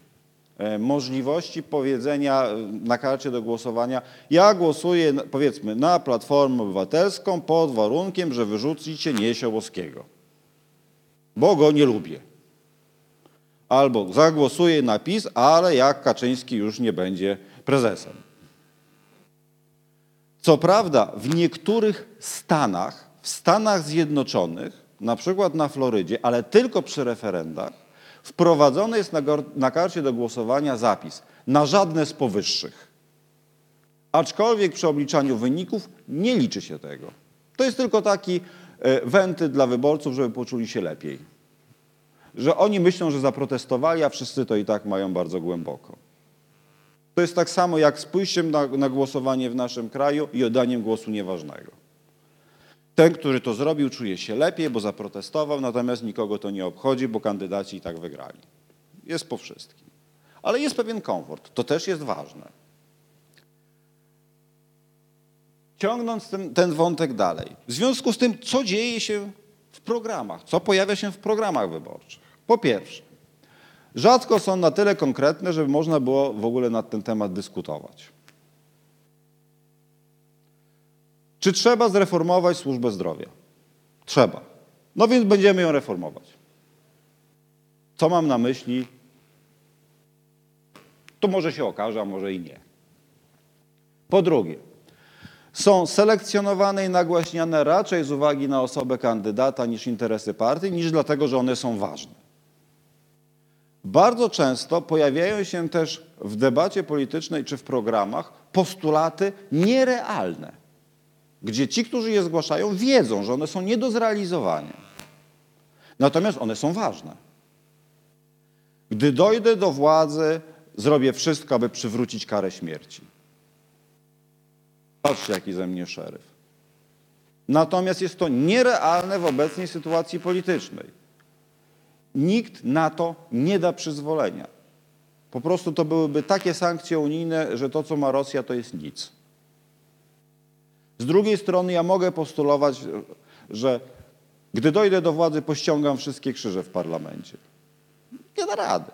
możliwości powiedzenia e, na karcie do głosowania, ja głosuję powiedzmy na Platformę Obywatelską pod warunkiem, że wyrzucicie Niesiołowskiego, bo go nie lubię. Albo zagłosuję na PiS, ale jak Kaczyński już nie będzie prezesem. Co prawda w niektórych stanach, w Stanach Zjednoczonych, na przykład na Florydzie, ale tylko przy referendach, wprowadzony jest na, na karcie do głosowania zapis na żadne z powyższych. Aczkolwiek przy obliczaniu wyników nie liczy się tego. To jest tylko taki e, wenty dla wyborców, żeby poczuli się lepiej. Że oni myślą, że zaprotestowali, a wszyscy to i tak mają bardzo głęboko. To jest tak samo jak z pójściem na, na głosowanie w naszym kraju i oddaniem głosu nieważnego. Ten, który to zrobił, czuje się lepiej, bo zaprotestował, natomiast nikogo to nie obchodzi, bo kandydaci i tak wygrali. Jest po wszystkim. Ale jest pewien komfort. To też jest ważne. Ciągnąc ten, ten wątek dalej. W związku z tym, co dzieje się w programach, co pojawia się w programach wyborczych. Po pierwsze, rzadko są na tyle konkretne, żeby można było w ogóle na ten temat dyskutować. Czy trzeba zreformować służbę zdrowia? Trzeba. No więc będziemy ją reformować. Co mam na myśli? To może się okaże, a może i nie. Po drugie, są selekcjonowane i nagłaśniane raczej z uwagi na osobę kandydata niż interesy partii, niż dlatego, że one są ważne. Bardzo często pojawiają się też w debacie politycznej czy w programach postulaty nierealne gdzie ci, którzy je zgłaszają, wiedzą, że one są nie do zrealizowania. Natomiast one są ważne. Gdy dojdę do władzy, zrobię wszystko, aby przywrócić karę śmierci. Patrzcie, jaki ze mnie szeryf. Natomiast jest to nierealne w obecnej sytuacji politycznej. Nikt na to nie da przyzwolenia. Po prostu to byłyby takie sankcje unijne, że to, co ma Rosja, to jest nic. Z drugiej strony ja mogę postulować, że gdy dojdę do władzy, pościągam wszystkie krzyże w parlamencie. Nie da rady.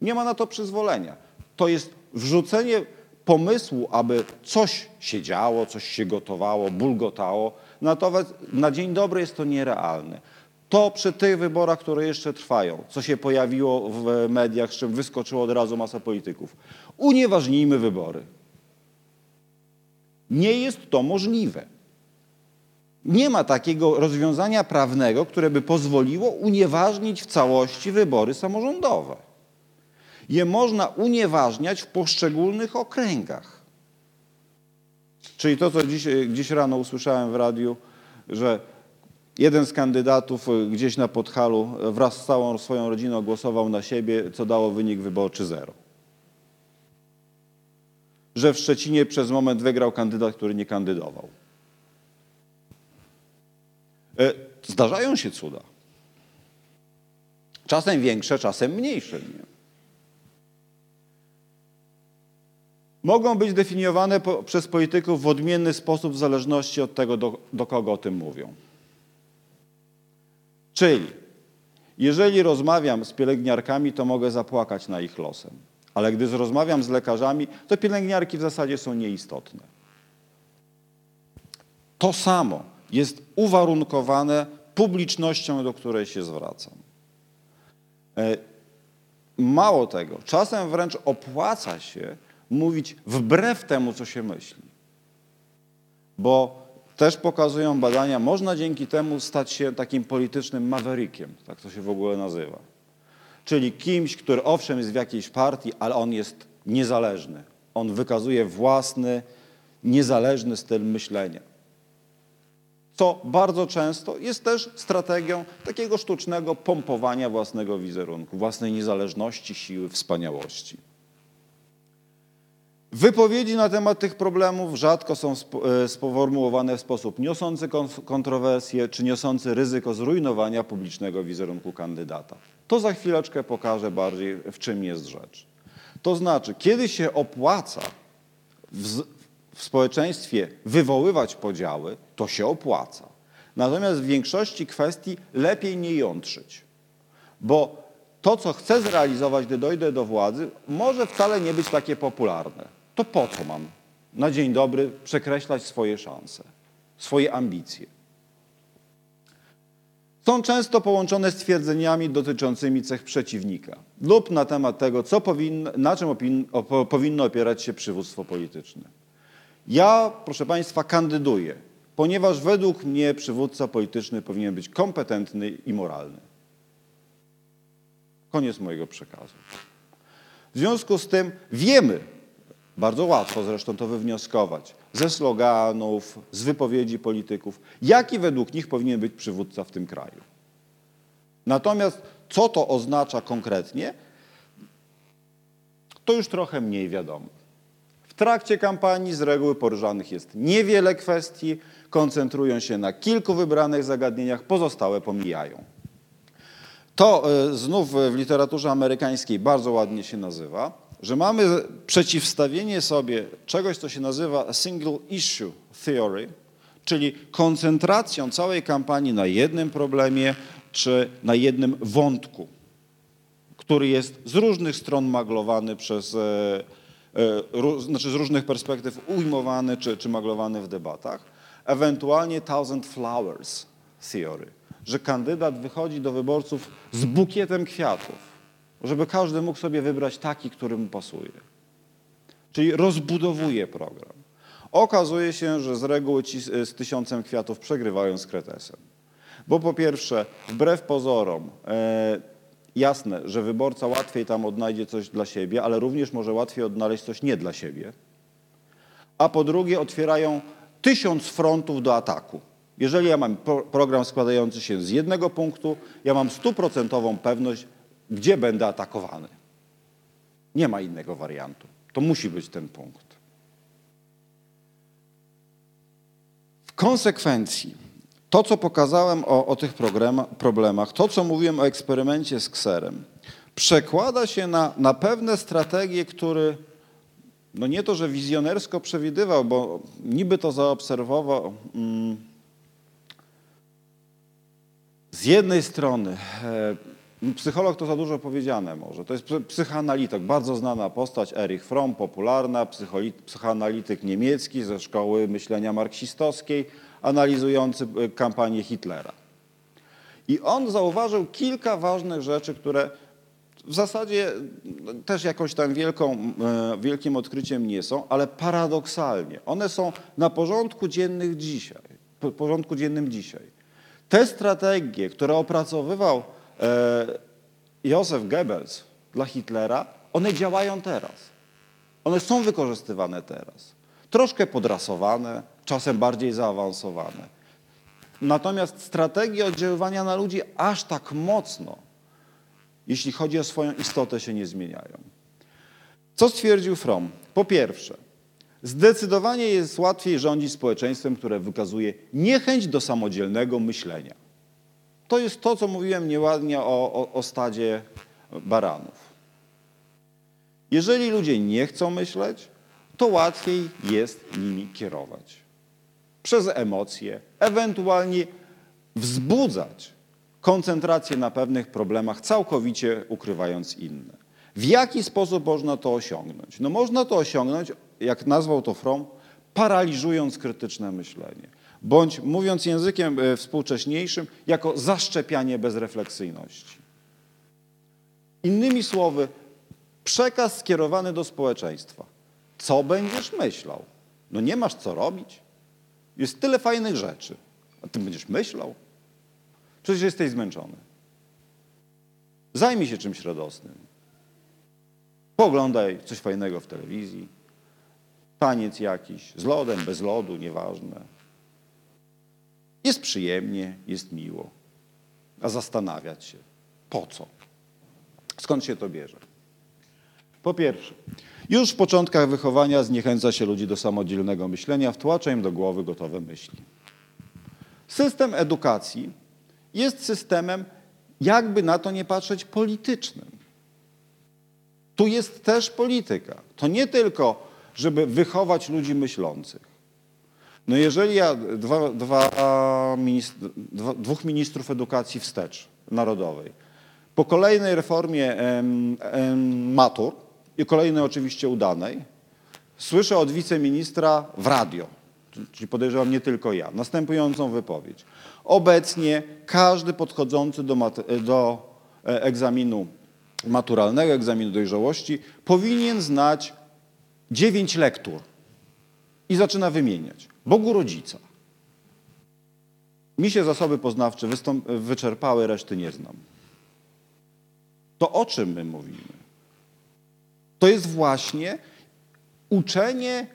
Nie ma na to przyzwolenia. To jest wrzucenie pomysłu, aby coś się działo, coś się gotowało, bulgotało. Natomiast na dzień dobry jest to nierealne. To przy tych wyborach, które jeszcze trwają, co się pojawiło w mediach, z czym wyskoczyło od razu masa polityków. Unieważnijmy wybory. Nie jest to możliwe. Nie ma takiego rozwiązania prawnego, które by pozwoliło unieważnić w całości wybory samorządowe. Je można unieważniać w poszczególnych okręgach. Czyli to, co dziś, dziś rano usłyszałem w radiu, że jeden z kandydatów gdzieś na Podhalu wraz z całą swoją rodziną głosował na siebie, co dało wynik wyborczy zero że w Szczecinie przez moment wygrał kandydat, który nie kandydował. E, zdarzają się cuda. Czasem większe, czasem mniejsze. Nie? Mogą być definiowane po, przez polityków w odmienny sposób w zależności od tego, do, do kogo o tym mówią. Czyli, jeżeli rozmawiam z pielęgniarkami, to mogę zapłakać na ich losem. Ale gdy rozmawiam z lekarzami, to pielęgniarki w zasadzie są nieistotne. To samo jest uwarunkowane publicznością, do której się zwracam. E, mało tego, czasem wręcz opłaca się mówić wbrew temu, co się myśli. Bo też pokazują badania, można dzięki temu stać się takim politycznym maverickiem, tak to się w ogóle nazywa. Czyli kimś, który owszem jest w jakiejś partii, ale on jest niezależny. On wykazuje własny, niezależny styl myślenia. Co bardzo często jest też strategią takiego sztucznego pompowania własnego wizerunku, własnej niezależności, siły, wspaniałości. Wypowiedzi na temat tych problemów rzadko są e, sformułowane w sposób niosący kontrowersje czy niosący ryzyko zrujnowania publicznego wizerunku kandydata. To za chwileczkę pokażę bardziej, w czym jest rzecz. To znaczy, kiedy się opłaca w, w społeczeństwie wywoływać podziały, to się opłaca. Natomiast w większości kwestii lepiej nie jątrzyć, bo to, co chcę zrealizować, gdy dojdę do władzy, może wcale nie być takie popularne to po co mam na dzień dobry przekreślać swoje szanse, swoje ambicje? Są często połączone z twierdzeniami dotyczącymi cech przeciwnika lub na temat tego, co powinno, na czym op, powinno opierać się przywództwo polityczne. Ja, proszę Państwa, kandyduję, ponieważ według mnie przywódca polityczny powinien być kompetentny i moralny. Koniec mojego przekazu. W związku z tym wiemy, bardzo łatwo zresztą to wywnioskować ze sloganów, z wypowiedzi polityków, jaki według nich powinien być przywódca w tym kraju. Natomiast co to oznacza konkretnie, to już trochę mniej wiadomo. W trakcie kampanii z reguły poruszanych jest niewiele kwestii, koncentrują się na kilku wybranych zagadnieniach, pozostałe pomijają. To y, znów w literaturze amerykańskiej bardzo ładnie się nazywa że mamy przeciwstawienie sobie czegoś, co się nazywa single issue theory, czyli koncentracją całej kampanii na jednym problemie czy na jednym wątku, który jest z różnych stron maglowany przez, e, e, znaczy z różnych perspektyw ujmowany czy, czy maglowany w debatach, ewentualnie thousand flowers theory, że kandydat wychodzi do wyborców z bukietem kwiatów żeby każdy mógł sobie wybrać taki, który mu pasuje. Czyli rozbudowuje program. Okazuje się, że z reguły ci z tysiącem kwiatów przegrywają z kretesem. Bo po pierwsze, wbrew pozorom, e, jasne, że wyborca łatwiej tam odnajdzie coś dla siebie, ale również może łatwiej odnaleźć coś nie dla siebie. A po drugie, otwierają tysiąc frontów do ataku. Jeżeli ja mam pro program składający się z jednego punktu, ja mam stuprocentową pewność, gdzie będę atakowany. Nie ma innego wariantu. To musi być ten punkt. W konsekwencji to, co pokazałem o, o tych problemach, to, co mówiłem o eksperymencie z kserem, przekłada się na, na pewne strategie, które no nie to, że wizjonersko przewidywał, bo niby to zaobserwował. Mm, z jednej strony e, Psycholog to za dużo powiedziane może. To jest psychoanalityk, bardzo znana postać, Erich Fromm, popularna, psychoanalityk niemiecki ze szkoły myślenia marksistowskiej, analizujący e, kampanię Hitlera. I on zauważył kilka ważnych rzeczy, które w zasadzie no, też jakąś tam wielką, e, wielkim odkryciem nie są, ale paradoksalnie one są na porządku dziennych dzisiaj, porządku dziennym dzisiaj. Te strategie, które opracowywał Józef Goebbels dla Hitlera, one działają teraz. One są wykorzystywane teraz. Troszkę podrasowane, czasem bardziej zaawansowane. Natomiast strategie oddziaływania na ludzi aż tak mocno, jeśli chodzi o swoją istotę, się nie zmieniają. Co stwierdził Fromm? Po pierwsze, zdecydowanie jest łatwiej rządzić społeczeństwem, które wykazuje niechęć do samodzielnego myślenia. To jest to, co mówiłem nieładnie o, o, o stadzie baranów. Jeżeli ludzie nie chcą myśleć, to łatwiej jest nimi kierować. Przez emocje, ewentualnie wzbudzać koncentrację na pewnych problemach, całkowicie ukrywając inne. W jaki sposób można to osiągnąć? No można to osiągnąć, jak nazwał to Fromm, paraliżując krytyczne myślenie bądź mówiąc językiem e, współcześniejszym, jako zaszczepianie bezrefleksyjności. Innymi słowy, przekaz skierowany do społeczeństwa. Co będziesz myślał? No nie masz co robić. Jest tyle fajnych rzeczy. A ty będziesz myślał? Przecież jesteś zmęczony. Zajmij się czymś radosnym. Pooglądaj coś fajnego w telewizji. Taniec jakiś, z lodem, bez lodu, nieważne. Jest przyjemnie, jest miło. A zastanawiać się, po co? Skąd się to bierze? Po pierwsze, już w początkach wychowania zniechęca się ludzi do samodzielnego myślenia, wtłacza im do głowy gotowe myśli. System edukacji jest systemem, jakby na to nie patrzeć, politycznym. Tu jest też polityka. To nie tylko, żeby wychować ludzi myślących. No jeżeli ja dwa, dwa dwóch ministrów edukacji wstecz narodowej, po kolejnej reformie em, em, matur i kolejnej oczywiście udanej, słyszę od wiceministra w radio, czyli podejrzewam nie tylko ja, następującą wypowiedź. Obecnie każdy podchodzący do, do e, egzaminu maturalnego, egzaminu dojrzałości powinien znać dziewięć lektur i zaczyna wymieniać. Bogu rodzica. Mi się zasoby poznawcze wyczerpały, reszty nie znam. To o czym my mówimy? To jest właśnie uczenie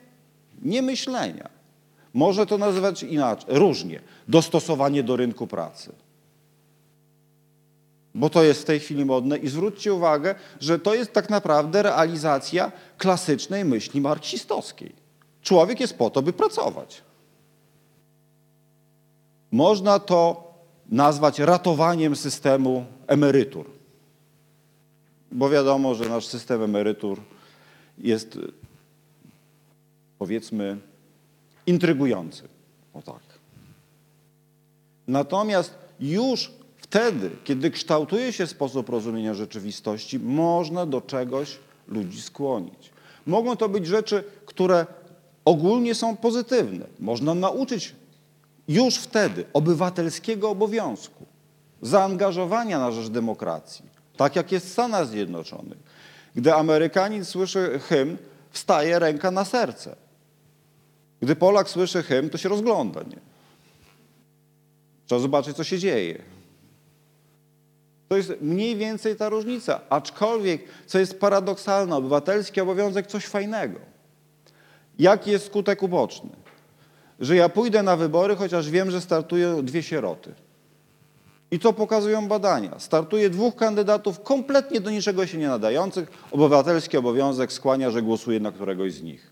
niemyślenia. Może to nazywać inaczej, różnie. Dostosowanie do rynku pracy. Bo to jest w tej chwili modne i zwróćcie uwagę, że to jest tak naprawdę realizacja klasycznej myśli marksistowskiej. Człowiek jest po to, by pracować. Można to nazwać ratowaniem systemu emerytur. Bo wiadomo, że nasz system emerytur jest powiedzmy intrygujący. O tak. Natomiast już wtedy, kiedy kształtuje się sposób rozumienia rzeczywistości, można do czegoś ludzi skłonić. Mogą to być rzeczy, które ogólnie są pozytywne. Można nauczyć już wtedy obywatelskiego obowiązku, zaangażowania na rzecz demokracji, tak jak jest w Stanach Zjednoczonych. Gdy Amerykanin słyszy hymn, wstaje ręka na serce. Gdy Polak słyszy hymn, to się rozgląda. Nie? Trzeba zobaczyć, co się dzieje. To jest mniej więcej ta różnica. Aczkolwiek, co jest paradoksalne, obywatelski obowiązek coś fajnego. Jaki jest skutek uboczny? Że ja pójdę na wybory, chociaż wiem, że startują dwie sieroty. I co pokazują badania? Startuje dwóch kandydatów kompletnie do niczego się nie nadających. Obywatelski obowiązek skłania, że głosuje na któregoś z nich.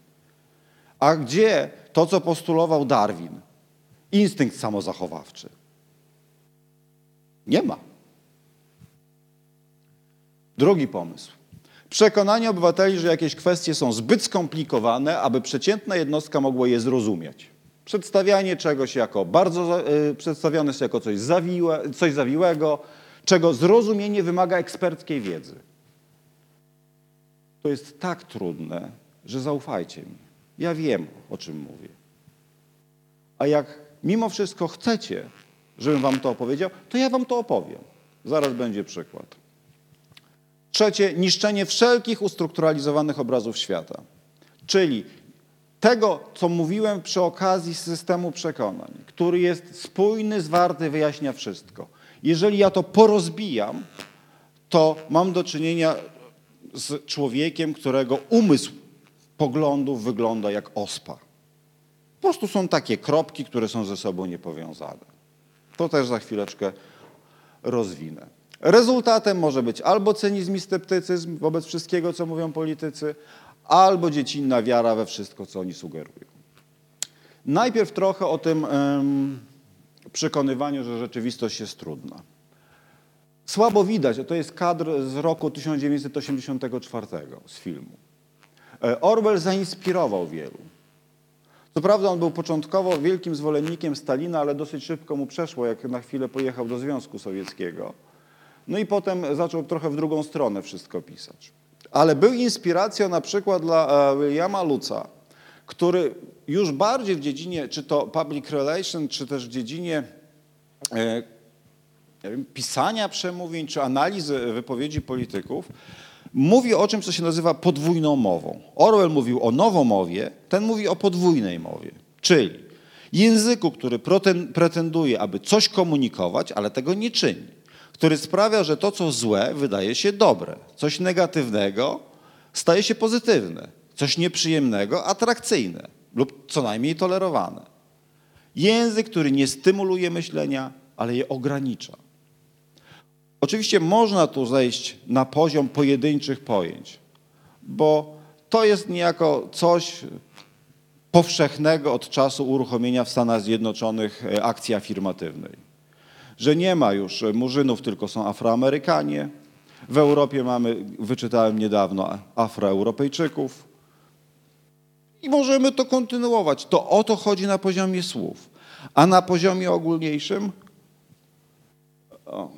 A gdzie to, co postulował Darwin? Instynkt samozachowawczy. Nie ma. Drugi pomysł. Przekonanie obywateli, że jakieś kwestie są zbyt skomplikowane, aby przeciętna jednostka mogła je zrozumieć. Przedstawianie czegoś jako bardzo, y, przedstawione jest jako coś, zawiłe, coś zawiłego, czego zrozumienie wymaga eksperckiej wiedzy. To jest tak trudne, że zaufajcie mi. Ja wiem, o czym mówię. A jak mimo wszystko chcecie, żebym wam to opowiedział, to ja wam to opowiem. Zaraz będzie przykład. Trzecie, niszczenie wszelkich ustrukturalizowanych obrazów świata. Czyli tego, co mówiłem przy okazji systemu przekonań, który jest spójny, zwarty, wyjaśnia wszystko. Jeżeli ja to porozbijam, to mam do czynienia z człowiekiem, którego umysł poglądów wygląda jak ospa. Po prostu są takie kropki, które są ze sobą niepowiązane. To też za chwileczkę rozwinę. Rezultatem może być albo cynizm i sceptycyzm wobec wszystkiego, co mówią politycy, albo dziecinna wiara we wszystko, co oni sugerują. Najpierw trochę o tym um, przekonywaniu, że rzeczywistość jest trudna. Słabo widać, to jest kadr z roku 1984 z filmu. E, Orwell zainspirował wielu. Co prawda on był początkowo wielkim zwolennikiem Stalina, ale dosyć szybko mu przeszło, jak na chwilę pojechał do Związku Sowieckiego. No i potem zaczął trochę w drugą stronę wszystko pisać. Ale był inspiracją na przykład dla e, Williama Luca, który już bardziej w dziedzinie, czy to public relation, czy też w dziedzinie e, wiem, pisania przemówień, czy analizy wypowiedzi polityków, mówi o czymś, co się nazywa podwójną mową. Orwell mówił o nowomowie, ten mówi o podwójnej mowie, czyli języku, który pretenduje, aby coś komunikować, ale tego nie czyni. Który sprawia, że to, co złe, wydaje się dobre, coś negatywnego staje się pozytywne, coś nieprzyjemnego atrakcyjne lub co najmniej tolerowane. Język, który nie stymuluje myślenia, ale je ogranicza. Oczywiście można tu zejść na poziom pojedynczych pojęć, bo to jest niejako coś powszechnego od czasu uruchomienia w Stanach Zjednoczonych e, akcji afirmatywnej. Że nie ma już murzynów, tylko są Afroamerykanie. W Europie mamy, wyczytałem niedawno, Afroeuropejczyków. I możemy to kontynuować. To o to chodzi na poziomie słów. A na poziomie ogólniejszym o,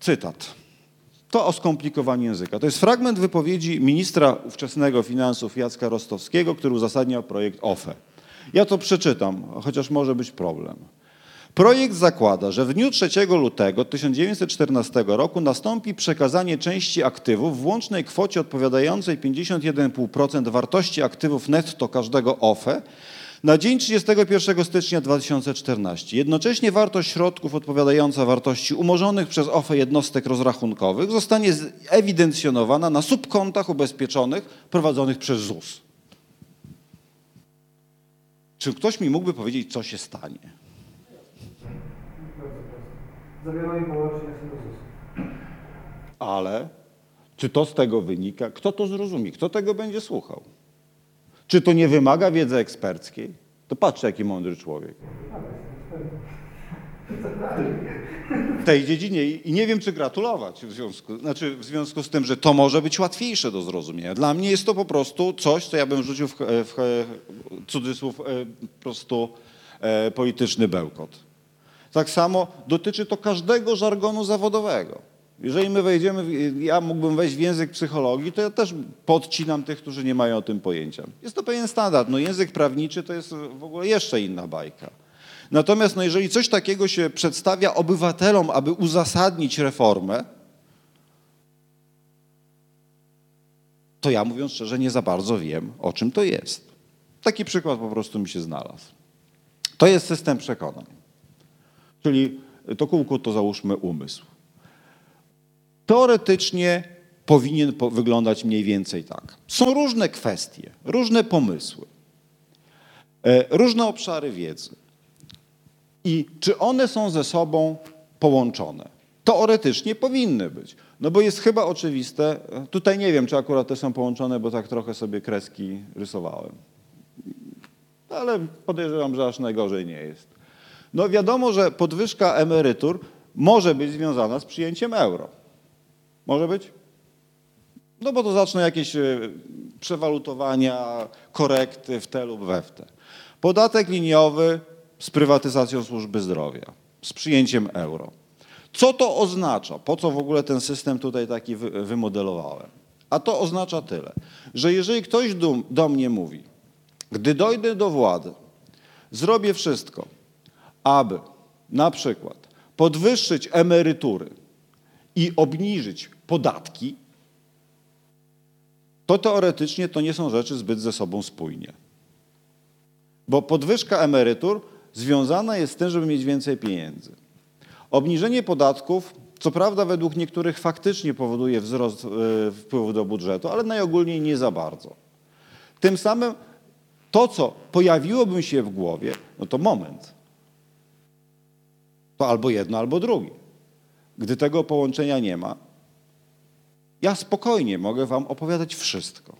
cytat. To o skomplikowaniu języka. To jest fragment wypowiedzi ministra ówczesnego finansów Jacka Rostowskiego, który uzasadniał projekt OFE. Ja to przeczytam, chociaż może być problem. Projekt zakłada, że w dniu 3 lutego 1914 roku nastąpi przekazanie części aktywów w łącznej kwocie odpowiadającej 51,5% wartości aktywów netto każdego OFE na dzień 31 stycznia 2014 jednocześnie wartość środków odpowiadająca wartości umorzonych przez OFE jednostek rozrachunkowych zostanie ewidencjonowana na subkontach ubezpieczonych prowadzonych przez ZUS. Czy ktoś mi mógłby powiedzieć, co się stanie? Zawiadomienie połączenie z ZUS. Ale czy to z tego wynika? Kto to zrozumie? Kto tego będzie słuchał? Czy to nie wymaga wiedzy eksperckiej? To patrzcie, jaki mądry człowiek. W tej dziedzinie i nie wiem, czy gratulować w związku, znaczy w związku z tym, że to może być łatwiejsze do zrozumienia. Dla mnie jest to po prostu coś, co ja bym rzucił w, w cudzysłów e, po prostu e, polityczny bełkot. Tak samo dotyczy to każdego żargonu zawodowego. Jeżeli my wejdziemy, ja mógłbym wejść w język psychologii, to ja też podcinam tych, którzy nie mają o tym pojęcia. Jest to pewien standard. No język prawniczy to jest w ogóle jeszcze inna bajka. Natomiast no jeżeli coś takiego się przedstawia obywatelom, aby uzasadnić reformę, to ja mówiąc szczerze nie za bardzo wiem, o czym to jest. Taki przykład po prostu mi się znalazł. To jest system przekonań. Czyli to kółko to załóżmy umysł teoretycznie powinien wyglądać mniej więcej tak. Są różne kwestie, różne pomysły, e, różne obszary wiedzy. I czy one są ze sobą połączone? Teoretycznie powinny być. No bo jest chyba oczywiste, tutaj nie wiem, czy akurat te są połączone, bo tak trochę sobie kreski rysowałem. Ale podejrzewam, że aż najgorzej nie jest. No wiadomo, że podwyżka emerytur może być związana z przyjęciem euro. Może być? No bo to zaczną jakieś e, przewalutowania, korekty w te lub we w te. Podatek liniowy z prywatyzacją służby zdrowia, z przyjęciem euro. Co to oznacza? Po co w ogóle ten system tutaj taki wymodelowałem? A to oznacza tyle, że jeżeli ktoś do, do mnie mówi, gdy dojdę do władzy, zrobię wszystko, aby na przykład podwyższyć emerytury i obniżyć podatki, to teoretycznie to nie są rzeczy zbyt ze sobą spójnie. Bo podwyżka emerytur związana jest z tym, żeby mieć więcej pieniędzy. Obniżenie podatków, co prawda według niektórych faktycznie powoduje wzrost e, wpływu do budżetu, ale najogólniej nie za bardzo. Tym samym to, co pojawiłoby się w głowie, no to moment. To albo jedno, albo drugie. Gdy tego połączenia nie ma, ja spokojnie mogę wam opowiadać wszystko.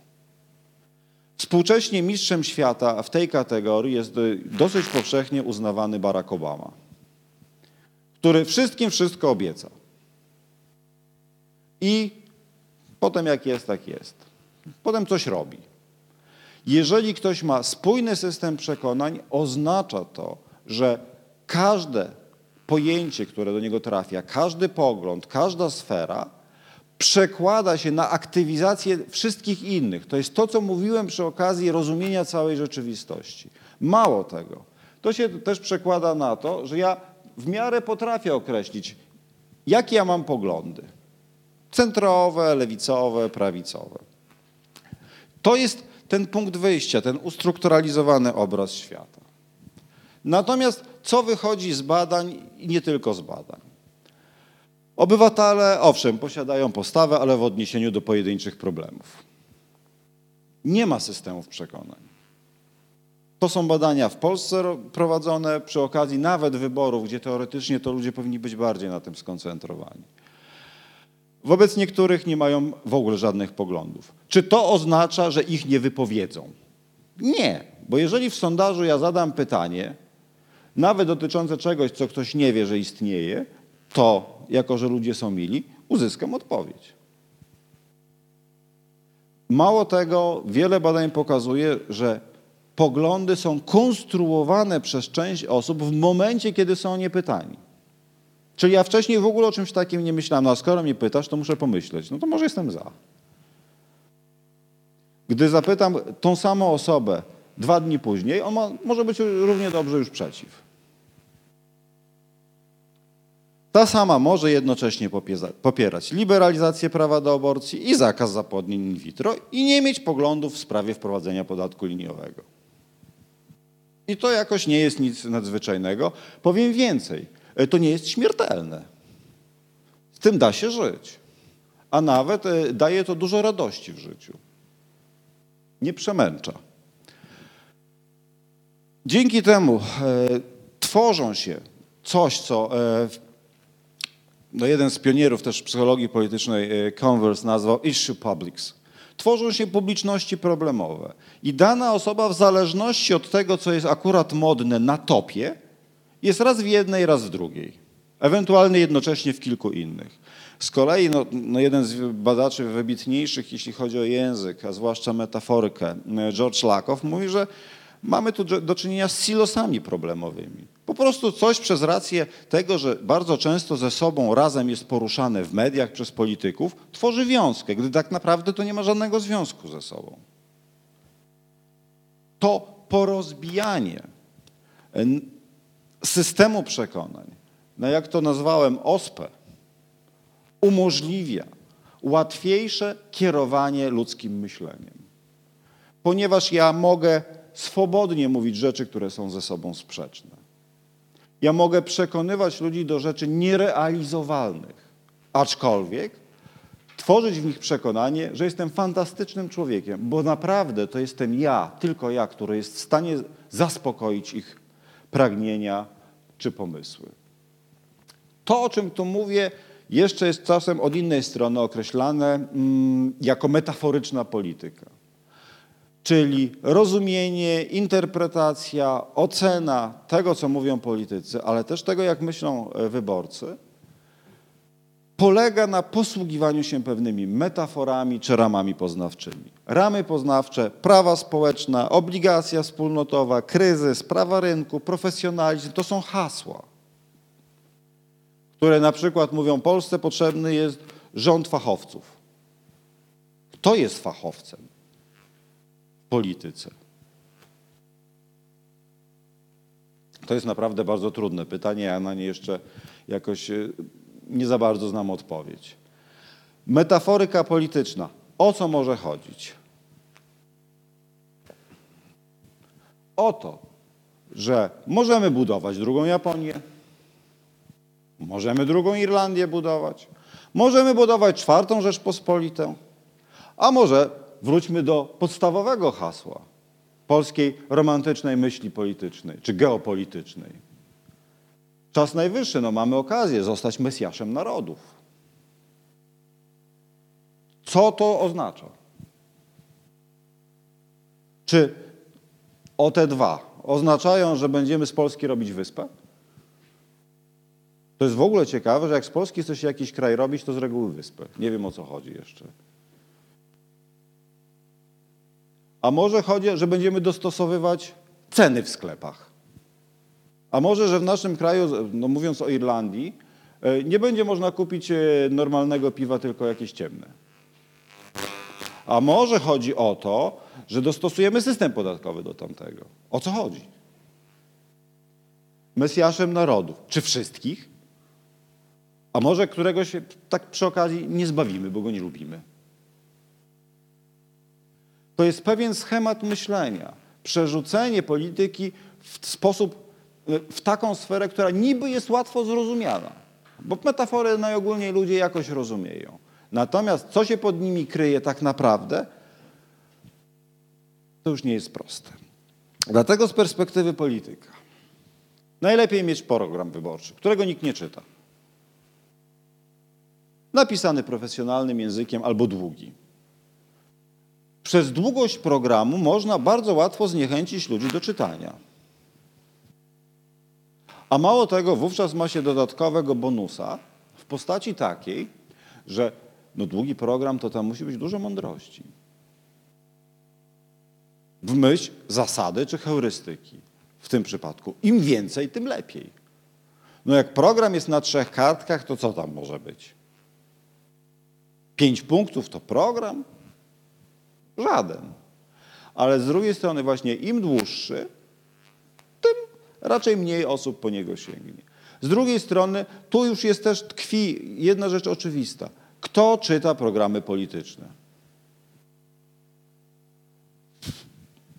Współcześnie mistrzem świata w tej kategorii jest dosyć powszechnie uznawany Barack Obama, który wszystkim wszystko obieca. I potem jak jest, tak jest. Potem coś robi. Jeżeli ktoś ma spójny system przekonań, oznacza to, że każde pojęcie, które do niego trafia, każdy pogląd, każda sfera przekłada się na aktywizację wszystkich innych. To jest to, co mówiłem przy okazji rozumienia całej rzeczywistości. Mało tego. To się też przekłada na to, że ja w miarę potrafię określić, jakie ja mam poglądy. Centrowe, lewicowe, prawicowe. To jest ten punkt wyjścia, ten ustrukturalizowany obraz świata. Natomiast co wychodzi z badań i nie tylko z badań? Obywatele, owszem, posiadają postawę, ale w odniesieniu do pojedynczych problemów. Nie ma systemów przekonań. To są badania w Polsce ro- prowadzone przy okazji nawet wyborów, gdzie teoretycznie to ludzie powinni być bardziej na tym skoncentrowani. Wobec niektórych nie mają w ogóle żadnych poglądów. Czy to oznacza, że ich nie wypowiedzą? Nie, bo jeżeli w sondażu ja zadam pytanie, nawet dotyczące czegoś, co ktoś nie wie, że istnieje, to, jako że ludzie są mili, uzyskam odpowiedź. Mało tego, wiele badań pokazuje, że poglądy są konstruowane przez część osób w momencie, kiedy są o nie pytani. Czyli ja wcześniej w ogóle o czymś takim nie myślałem, no a skoro mnie pytasz, to muszę pomyśleć. No to może jestem za. Gdy zapytam tą samą osobę dwa dni później, on ma, może być równie dobrze już przeciw. Ta sama może jednocześnie popierać liberalizację prawa do aborcji i zakaz zapłodnień in vitro i nie mieć poglądów w sprawie wprowadzenia podatku liniowego. I to jakoś nie jest nic nadzwyczajnego. Powiem więcej, e, to nie jest śmiertelne. Z tym da się żyć. A nawet e, daje to dużo radości w życiu. Nie przemęcza. Dzięki temu e, tworzą się coś, co w- no jeden z pionierów też psychologii politycznej, e, Converse, nazwał issue publics. Tworzą się publiczności problemowe i dana osoba w zależności od tego, co jest akurat modne na topie, jest raz w jednej, raz w drugiej. Ewentualnie jednocześnie w kilku innych. Z kolei no, no jeden z badaczy wybitniejszych, jeśli chodzi o język, a zwłaszcza metaforykę, e, George Lakoff, mówi, że mamy tu do czynienia z silosami problemowymi. Po prostu coś przez rację tego, że bardzo często ze sobą razem jest poruszane w mediach przez polityków, tworzy wiązkę, gdy tak naprawdę to nie ma żadnego związku ze sobą. To porozbijanie systemu przekonań, no jak to nazwałem, ospę, umożliwia łatwiejsze kierowanie ludzkim myśleniem. Ponieważ ja mogę swobodnie mówić rzeczy, które są ze sobą sprzeczne. Ja mogę przekonywać ludzi do rzeczy nierealizowalnych, aczkolwiek tworzyć w nich przekonanie, że jestem fantastycznym człowiekiem, bo naprawdę to jestem ja, tylko ja, który jest w stanie zaspokoić ich pragnienia czy pomysły. To, o czym tu mówię, jeszcze jest czasem od innej strony określane mm, jako metaforyczna polityka. Czyli rozumienie, interpretacja, ocena tego, co mówią politycy, ale też tego, jak myślą e, wyborcy, polega na posługiwaniu się pewnymi metaforami czy ramami poznawczymi. Ramy poznawcze, prawa społeczne, obligacja wspólnotowa, kryzys, prawa rynku, profesjonalizm to są hasła, które na przykład mówią Polsce potrzebny jest rząd fachowców. Kto jest fachowcem polityce? To jest naprawdę bardzo trudne pytanie, ja na nie jeszcze jakoś e, nie za bardzo znam odpowiedź. Metaforyka polityczna. O co może chodzić? O to, że możemy budować drugą Japonię, możemy drugą Irlandię budować, możemy budować czwartą Rzeczpospolitą, a może wróćmy do podstawowego hasła polskiej romantycznej myśli politycznej czy geopolitycznej. Czas najwyższy, no mamy okazję zostać Mesjaszem narodów. Co to oznacza? Czy o te dwa oznaczają, że będziemy z Polski robić wyspę? To jest w ogóle ciekawe, że jak z Polski chce się jakiś kraj robić, to z reguły wyspę. Nie wiem o co chodzi jeszcze. A może chodzi, że będziemy dostosowywać ceny w sklepach. A może, że w naszym kraju, no mówiąc o Irlandii, e, nie będzie można kupić e, normalnego piwa, tylko jakieś ciemne. A może chodzi o to, że dostosujemy system podatkowy do tamtego. O co chodzi? Mesjaszem narodów. Czy wszystkich? A może któregoś tak przy okazji nie zbawimy, bo go nie lubimy? To jest pewien schemat myślenia. Przerzucenie polityki w sposób, w taką sferę, która niby jest łatwo zrozumiana, Bo metafory najogólniej ludzie jakoś rozumieją. Natomiast co się pod nimi kryje tak naprawdę, to już nie jest proste. Dlatego z perspektywy polityka najlepiej mieć program wyborczy, którego nikt nie czyta. Napisany profesjonalnym językiem albo długi. Przez długość programu można bardzo łatwo zniechęcić ludzi do czytania. A mało tego, wówczas ma się dodatkowego bonusa w postaci takiej, że no długi program to tam musi być dużo mądrości. W myśl zasady czy heurystyki w tym przypadku. Im więcej, tym lepiej. No jak program jest na trzech kartkach, to co tam może być? Pięć punktów to program? Żaden. Ale z drugiej strony właśnie im dłuższy, tym raczej mniej osób po niego sięgnie. Z drugiej strony tu już jest też tkwi jedna rzecz oczywista. Kto czyta programy polityczne?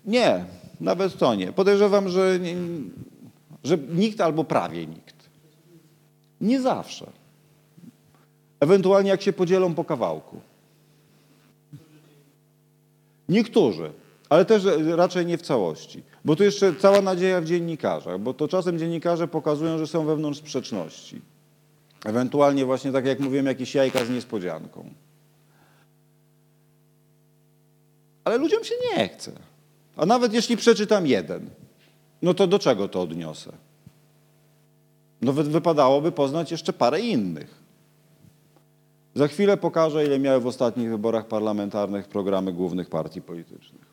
Nie, nawet to nie. Podejrzewam, że, że nikt albo prawie nikt. Nie zawsze. Ewentualnie jak się podzielą po kawałku. Niektórzy, ale też raczej nie w całości. Bo tu jeszcze cała nadzieja w dziennikarzach, bo to czasem dziennikarze pokazują, że są wewnątrz sprzeczności. Ewentualnie właśnie tak jak mówiłem, jakieś jajka z niespodzianką. Ale ludziom się nie chce. A nawet jeśli przeczytam jeden, no to do czego to odniosę? No wypadałoby poznać jeszcze parę innych. Za chwilę pokażę, ile miały w ostatnich wyborach parlamentarnych programy głównych partii politycznych.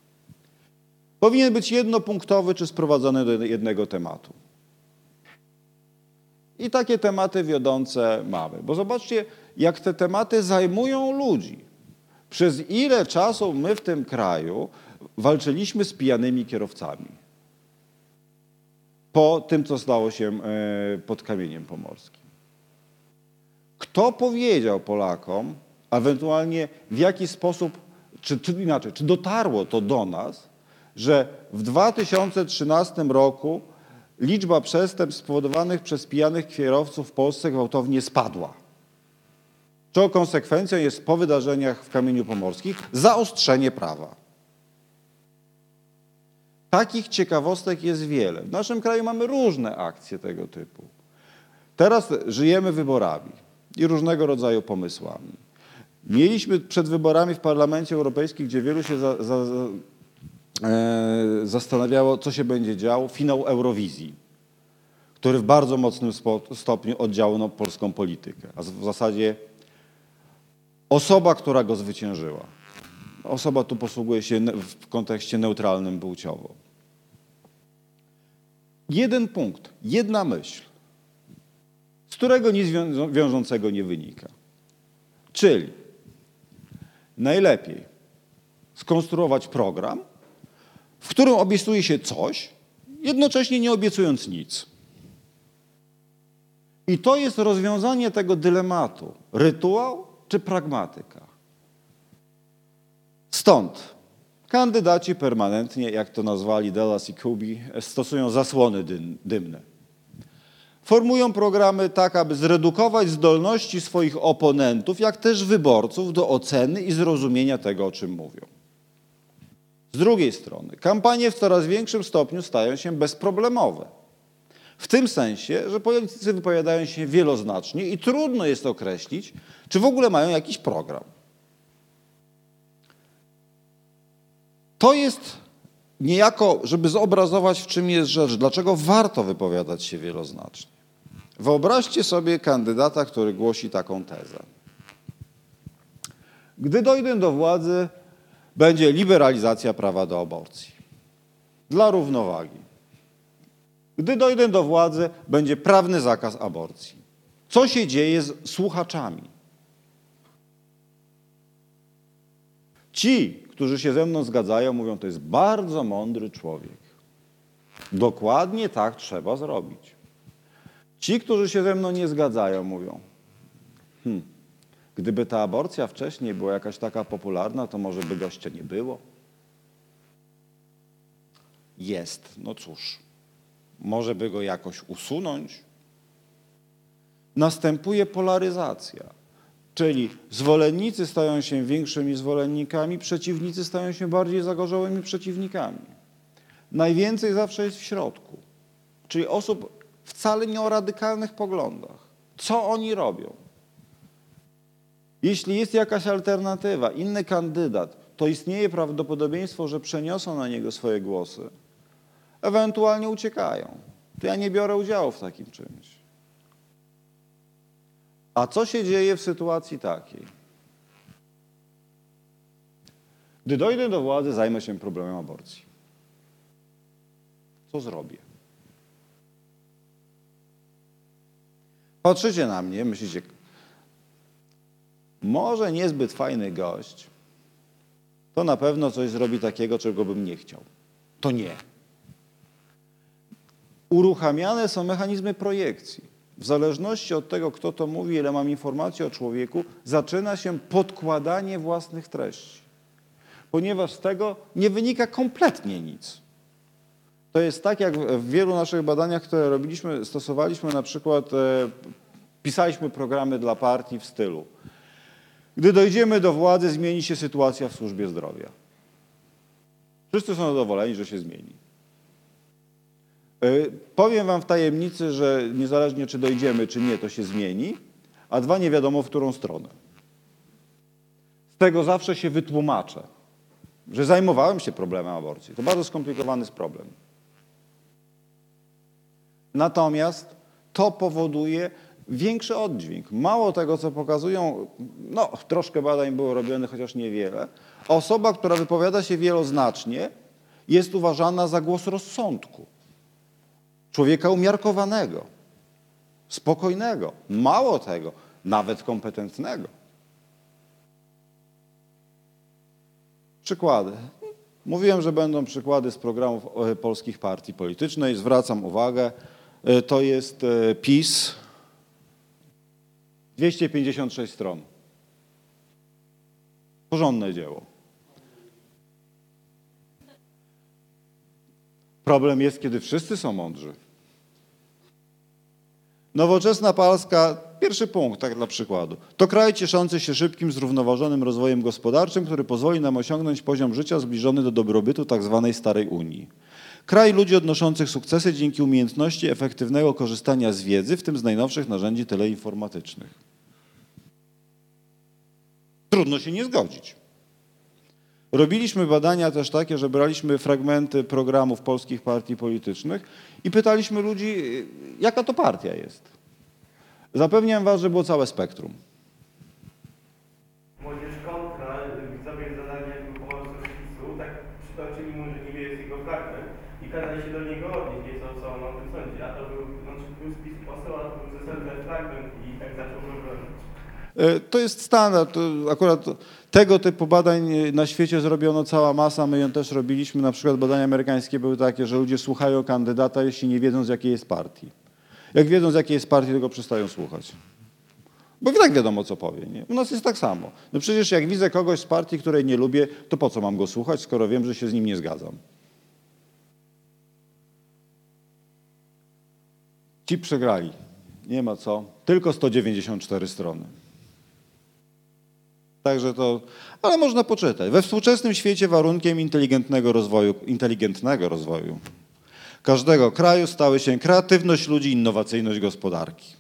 Powinien być jednopunktowy czy sprowadzony do jednego tematu. I takie tematy wiodące mamy. Bo zobaczcie, jak te tematy zajmują ludzi. Przez ile czasu my w tym kraju walczyliśmy z pijanymi kierowcami. Po tym, co stało się e, pod kamieniem pomorskim. Kto powiedział Polakom, ewentualnie w jaki sposób, czy, czy inaczej, czy dotarło to do nas, że w 2013 roku liczba przestępstw spowodowanych przez pijanych kierowców w Polsce gwałtownie spadła. Czego konsekwencją jest po wydarzeniach w Kamieniu Pomorskich zaostrzenie prawa. Takich ciekawostek jest wiele. W naszym kraju mamy różne akcje tego typu. Teraz żyjemy wyborami i różnego rodzaju pomysłami. Mieliśmy przed wyborami w Parlamencie Europejskim, gdzie wielu się za, za, e, zastanawiało, co się będzie działo, finał Eurowizji, który w bardzo mocnym stopniu oddziałał polską politykę, a w zasadzie osoba, która go zwyciężyła. Osoba tu posługuje się w kontekście neutralnym płciowo. Jeden punkt, jedna myśl, z którego nic wiążącego nie wynika. Czyli najlepiej skonstruować program, w którym obiecuje się coś, jednocześnie nie obiecując nic. I to jest rozwiązanie tego dylematu: rytuał czy pragmatyka. Stąd kandydaci permanentnie, jak to nazwali Dallas i Kubi, stosują zasłony dymne. Formują programy tak, aby zredukować zdolności swoich oponentów, jak też wyborców do oceny i zrozumienia tego, o czym mówią. Z drugiej strony, kampanie w coraz większym stopniu stają się bezproblemowe. W tym sensie, że politycy wypowiadają się wieloznacznie i trudno jest określić, czy w ogóle mają jakiś program. To jest niejako, żeby zobrazować, w czym jest rzecz, dlaczego warto wypowiadać się wieloznacznie. Wyobraźcie sobie kandydata, który głosi taką tezę. Gdy dojdę do władzy, będzie liberalizacja prawa do aborcji. Dla równowagi. Gdy dojdę do władzy, będzie prawny zakaz aborcji. Co się dzieje z słuchaczami? Ci, którzy się ze mną zgadzają, mówią, to jest bardzo mądry człowiek. Dokładnie tak trzeba zrobić. Ci, którzy się ze mną nie zgadzają, mówią, hmm, gdyby ta aborcja wcześniej była jakaś taka popularna, to może by gościa nie było. Jest, no cóż, może by go jakoś usunąć. następuje polaryzacja. Czyli zwolennicy stają się większymi zwolennikami, przeciwnicy stają się bardziej zagorzałymi przeciwnikami. Najwięcej zawsze jest w środku, czyli osób wcale nie o radykalnych poglądach. Co oni robią? Jeśli jest jakaś alternatywa, inny kandydat, to istnieje prawdopodobieństwo, że przeniosą na niego swoje głosy. Ewentualnie uciekają. To ja nie biorę udziału w takim czymś. A co się dzieje w sytuacji takiej? Gdy dojdę do władzy, zajmę się problemem aborcji. Co zrobię? Patrzycie na mnie, myślicie, może niezbyt fajny gość, to na pewno coś zrobi takiego, czego bym nie chciał. To nie. Uruchamiane są mechanizmy projekcji. W zależności od tego, kto to mówi, ile mam informacji o człowieku, zaczyna się podkładanie własnych treści. Ponieważ z tego nie wynika kompletnie nic. To jest tak, jak w wielu naszych badaniach, które robiliśmy, stosowaliśmy na przykład, e, pisaliśmy programy dla partii w stylu. Gdy dojdziemy do władzy, zmieni się sytuacja w służbie zdrowia. Wszyscy są zadowoleni, że się zmieni. E, Powiem wam w tajemnicy, że niezależnie czy dojdziemy, czy nie, to się zmieni, a dwa nie wiadomo w którą stronę. Z tego zawsze się wytłumaczę, że zajmowałem się problemem aborcji. To bardzo skomplikowany problem. Natomiast to powoduje większy oddźwięk. Mało tego, co pokazują, no troszkę badań było robionych, chociaż niewiele. Osoba, która wypowiada się wieloznacznie, jest uważana za głos rozsądku. Człowieka umiarkowanego, spokojnego, mało tego, nawet kompetentnego. Przykłady. Mówiłem, że będą przykłady z programów e, polskich partii politycznych. Zwracam uwagę, e, to jest e, PiS, 256 stron. Porządne dzieło. Problem jest, kiedy wszyscy są mądrzy. Nowoczesna Polska, pierwszy punkt, tak dla przykładu. To kraj cieszący się szybkim, zrównoważonym rozwojem gospodarczym, który pozwoli nam osiągnąć poziom życia zbliżony do dobrobytu tzw. starej Unii. Kraj ludzi odnoszących sukcesy dzięki umiejętności efektywnego korzystania z wiedzy, w tym z najnowszych narzędzi teleinformatycznych. Trudno się nie zgodzić. Robiliśmy badania też takie, że braliśmy fragmenty programów polskich partii politycznych i pytaliśmy ludzi, jaka to partia jest. Zapewniam was, że było całe spektrum. Młodzież kontra, widzowie zadali jakby pomoc z PiSu, tak przytoczyli mu, że niby jest jego fragment i kazali się do niego odnieść, nieco co on o tym sądzi. A to był, znaczy był spis poseł, a to był zasadny fragment i tak zaczął go bronić. E, To jest standard. Akurat tego typu badań e, na świecie zrobiono cała masa. My ją też robiliśmy. Na przykład badania amerykańskie były takie, że ludzie słuchają kandydata, jeśli nie wiedzą z jakiej jest partii. Jak wiedzą z jakiej jest partii, to go przestają słuchać. Bo i tak wiadomo, co powie. Nie? U nas jest tak samo. No przecież jak widzę kogoś z partii, której nie lubię, to po co mam go słuchać, skoro wiem, że się z nim nie zgadzam? Ci przegrali. Nie ma co. Tylko 194 strony. Także to, ale można poczytać. We współczesnym świecie warunkiem inteligentnego rozwoju, inteligentnego rozwoju każdego kraju stały się kreatywność ludzi innowacyjność gospodarki.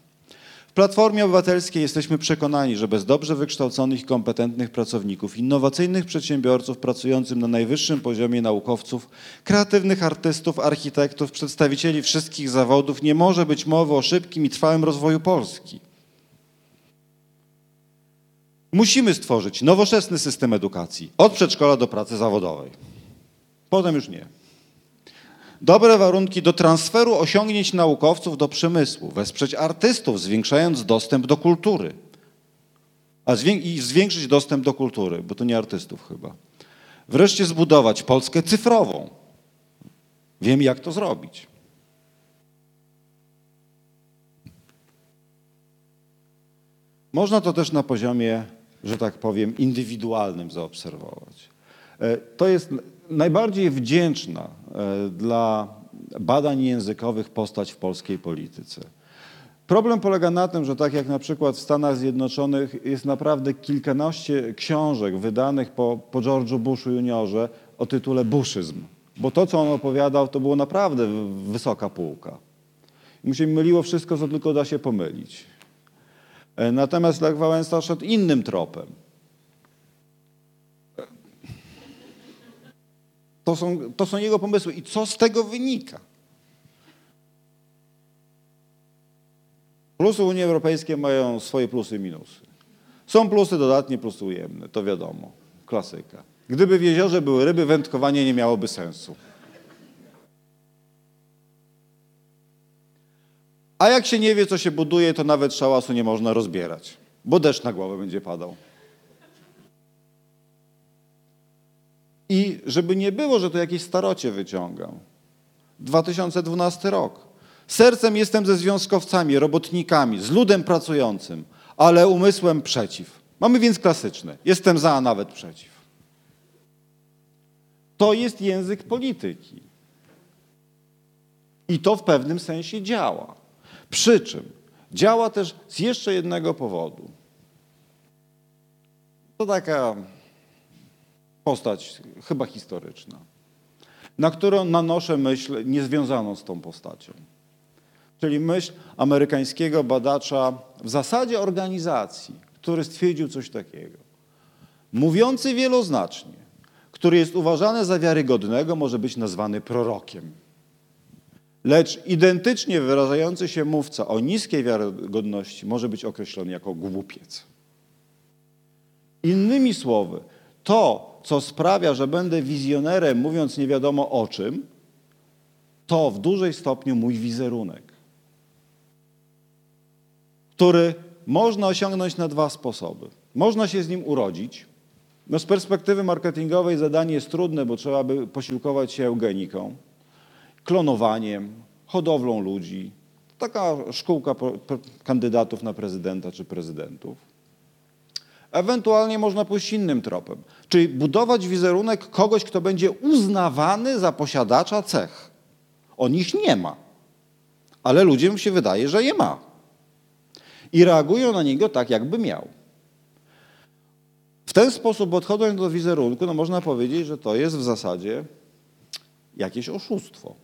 W Platformie Obywatelskiej jesteśmy przekonani, że bez dobrze wykształconych i kompetentnych pracowników, innowacyjnych przedsiębiorców pracujących na najwyższym poziomie naukowców, kreatywnych artystów, architektów, przedstawicieli wszystkich zawodów nie może być mowy o szybkim i trwałym rozwoju Polski. Musimy stworzyć nowoczesny system edukacji, od przedszkola do pracy zawodowej. Potem już nie. Dobre warunki do transferu osiągnięć naukowców do przemysłu, wesprzeć artystów, zwiększając dostęp do kultury. A i zwiększyć dostęp do kultury, bo to nie artystów chyba. Wreszcie zbudować Polskę cyfrową. Wiem, jak to zrobić. Można to też na poziomie, że tak powiem, indywidualnym zaobserwować. E, To jest najbardziej wdzięczna e, dla badań językowych postać w polskiej polityce. Problem polega na tym, że tak jak na przykład w Stanach Zjednoczonych jest naprawdę kilkanaście książek wydanych po, po George'u Bushu juniorze o tytule Buszyzm. Bo to, co on opowiadał, to było naprawdę wysoka półka. I mu się myliło wszystko, co tylko da się pomylić. E, Natomiast Lech Wałęsa szedł innym tropem. To są, to są jego pomysły. I co z tego wynika? Plusy Unii Europejskiej mają swoje plusy i minusy. Są plusy dodatnie, plusy ujemne, to wiadomo, klasyka. Gdyby w jeziorze były ryby, wędkowanie nie miałoby sensu. A jak się nie wie, co się buduje, to nawet szałasu nie można rozbierać, bo deszcz na głowę będzie padał. I żeby nie było, że to jakieś starocie wyciągam. 2012 rok. Sercem jestem ze związkowcami, robotnikami, z ludem pracującym, ale umysłem przeciw. Mamy więc klasyczne. Jestem za, a nawet przeciw. To jest język polityki. I to w pewnym sensie działa. Przy czym działa też z jeszcze jednego powodu. To taka postać chyba historyczna, na którą nanoszę myśl niezwiązaną z tą postacią. Czyli myśl amerykańskiego badacza w zasadzie organizacji, który stwierdził coś takiego. Mówiący wieloznacznie, który jest uważany za wiarygodnego, może być nazwany prorokiem. Lecz identycznie wyrażający się mówca o niskiej wiarygodności może być określony jako głupiec. Innymi słowy, to, co sprawia, że będę wizjonerem, mówiąc nie wiadomo o czym, to w dużej stopniu mój wizerunek, który można osiągnąć na dwa sposoby. Można się z nim urodzić. No z perspektywy marketingowej zadanie jest trudne, bo trzeba by posiłkować się eugeniką, klonowaniem, hodowlą ludzi. Taka szkółka kandydatów na prezydenta czy prezydentów. Ewentualnie można pójść innym tropem, czyli budować wizerunek kogoś, kto będzie uznawany za posiadacza cech. On ich nie ma, ale ludziom się wydaje, że je ma. I reagują na niego tak, jakby miał. W ten sposób, odchodząc do wizerunku, no można powiedzieć, że to jest w zasadzie jakieś oszustwo.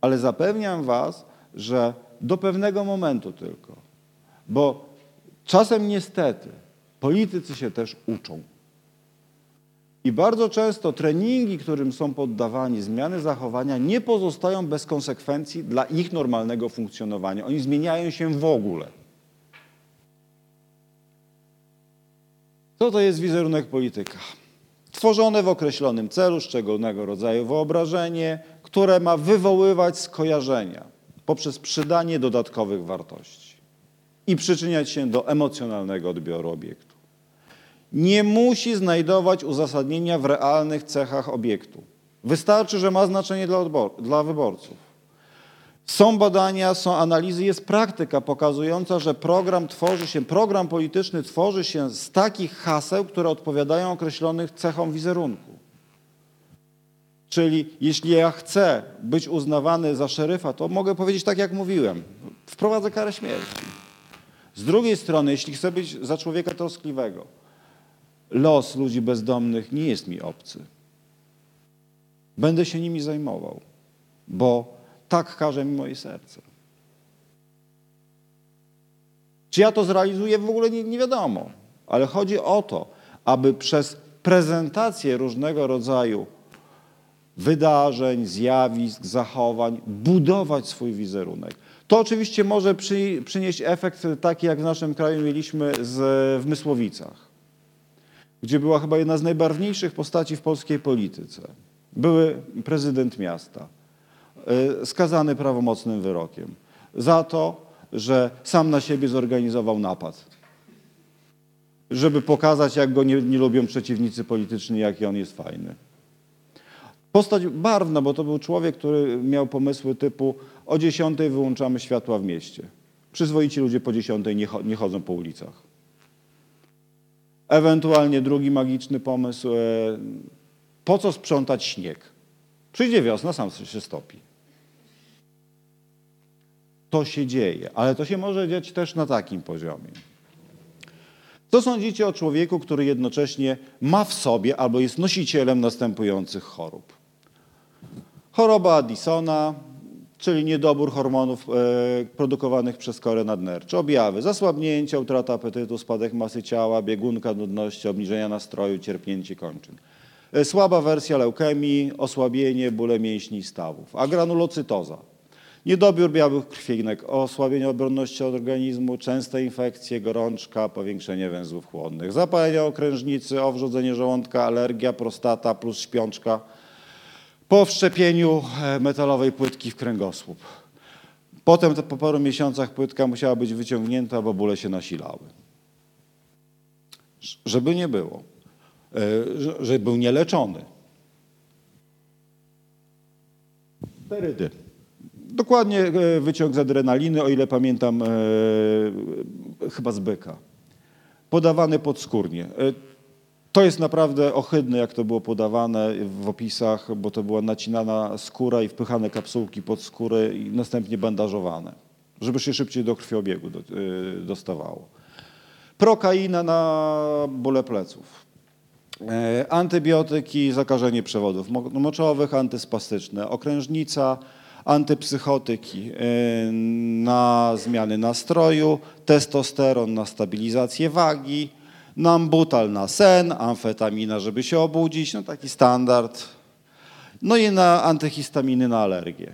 Ale zapewniam Was, że do pewnego momentu tylko. Bo czasem niestety politycy się też uczą. I bardzo często treningi, którym są poddawani, zmiany zachowania nie pozostają bez konsekwencji dla ich normalnego funkcjonowania. Oni zmieniają się w ogóle. Co to jest wizerunek polityka? Tworzone w określonym celu, szczególnego rodzaju wyobrażenie, które ma wywoływać skojarzenia poprzez przydanie dodatkowych wartości i przyczyniać się do emocjonalnego odbioru obiektu. Nie musi znajdować uzasadnienia w realnych cechach obiektu. Wystarczy, że ma znaczenie dla, dla wyborców. Są badania, są analizy, jest praktyka pokazująca, że program tworzy się, program polityczny tworzy się z takich haseł, które odpowiadają określonych cechom wizerunku. Czyli jeśli ja chcę być uznawany za szeryfa, to mogę powiedzieć tak, jak mówiłem. Wprowadzę karę śmierci. Z drugiej strony, jeśli chcę być za człowieka troskliwego, los ludzi bezdomnych nie jest mi obcy. Będę się nimi zajmował, bo tak każe mi moje serce. Czy ja to zrealizuję, w ogóle nie, nie wiadomo, ale chodzi o to, aby przez prezentację różnego rodzaju wydarzeń, zjawisk, zachowań, budować swój wizerunek. To oczywiście może przy, przynieść efekt taki, jak w naszym kraju mieliśmy z, w Mysłowicach, gdzie była chyba jedna z najbarwniejszych postaci w polskiej polityce. Były prezydent miasta, y, skazany prawomocnym wyrokiem za to, że sam na siebie zorganizował napad. Żeby pokazać, jak go nie, nie lubią przeciwnicy polityczni, jaki on jest fajny. Postać barwna, bo to był człowiek, który miał pomysły typu o 10 wyłączamy światła w mieście. Przyzwoici ludzie po 10 nie, cho- nie chodzą po ulicach. Ewentualnie drugi magiczny pomysł, e, po co sprzątać śnieg? Przyjdzie wiosna, sam się stopi. To się dzieje, ale to się może dziać też na takim poziomie. Co sądzicie o człowieku, który jednocześnie ma w sobie albo jest nosicielem następujących chorób? Choroba Addisona, czyli niedobór hormonów e, produkowanych przez korę nadnerczą. Objawy zasłabnięcia, utrata apetytu, spadek masy ciała, biegunka, nudności, obniżenia nastroju, cierpnięcie kończyn. E, słaba wersja leukemii, osłabienie, bóle mięśni i stawów. A granulocytoza. Niedobór białych krwinek, osłabienie obronności organizmu, częste infekcje, gorączka, powiększenie węzłów chłonnych, zapalenie okrężnicy, owrzodzenie żołądka, alergia, prostata plus śpiączka, po wszczepieniu e, metalowej płytki w kręgosłup. Potem to po paru miesiącach płytka musiała być wyciągnięta, bo bóle się nasilały. Żeby nie było, e, że- był nieleczony. Sterydy. Dokładnie e, wyciąg z adrenaliny, o ile pamiętam, chyba z byka. Podawany podskórnie. To jest naprawdę ohydne, jak to było podawane w opisach, bo to była nacinana skóra i wpychane kapsułki pod skórę i następnie bandażowane, żeby się szybciej do krwiobiegu e, dostawało. Prokaina na bóle pleców. E, Antybiotyki, zakażenie przewodów mo- moczowych, antyspastyczne, okrężnica, antypsychotyki e, na zmiany nastroju, testosteron na stabilizację wagi, nambutal na sen, amfetamina, żeby się obudzić, no taki standard. No i na antyhistaminy na alergię.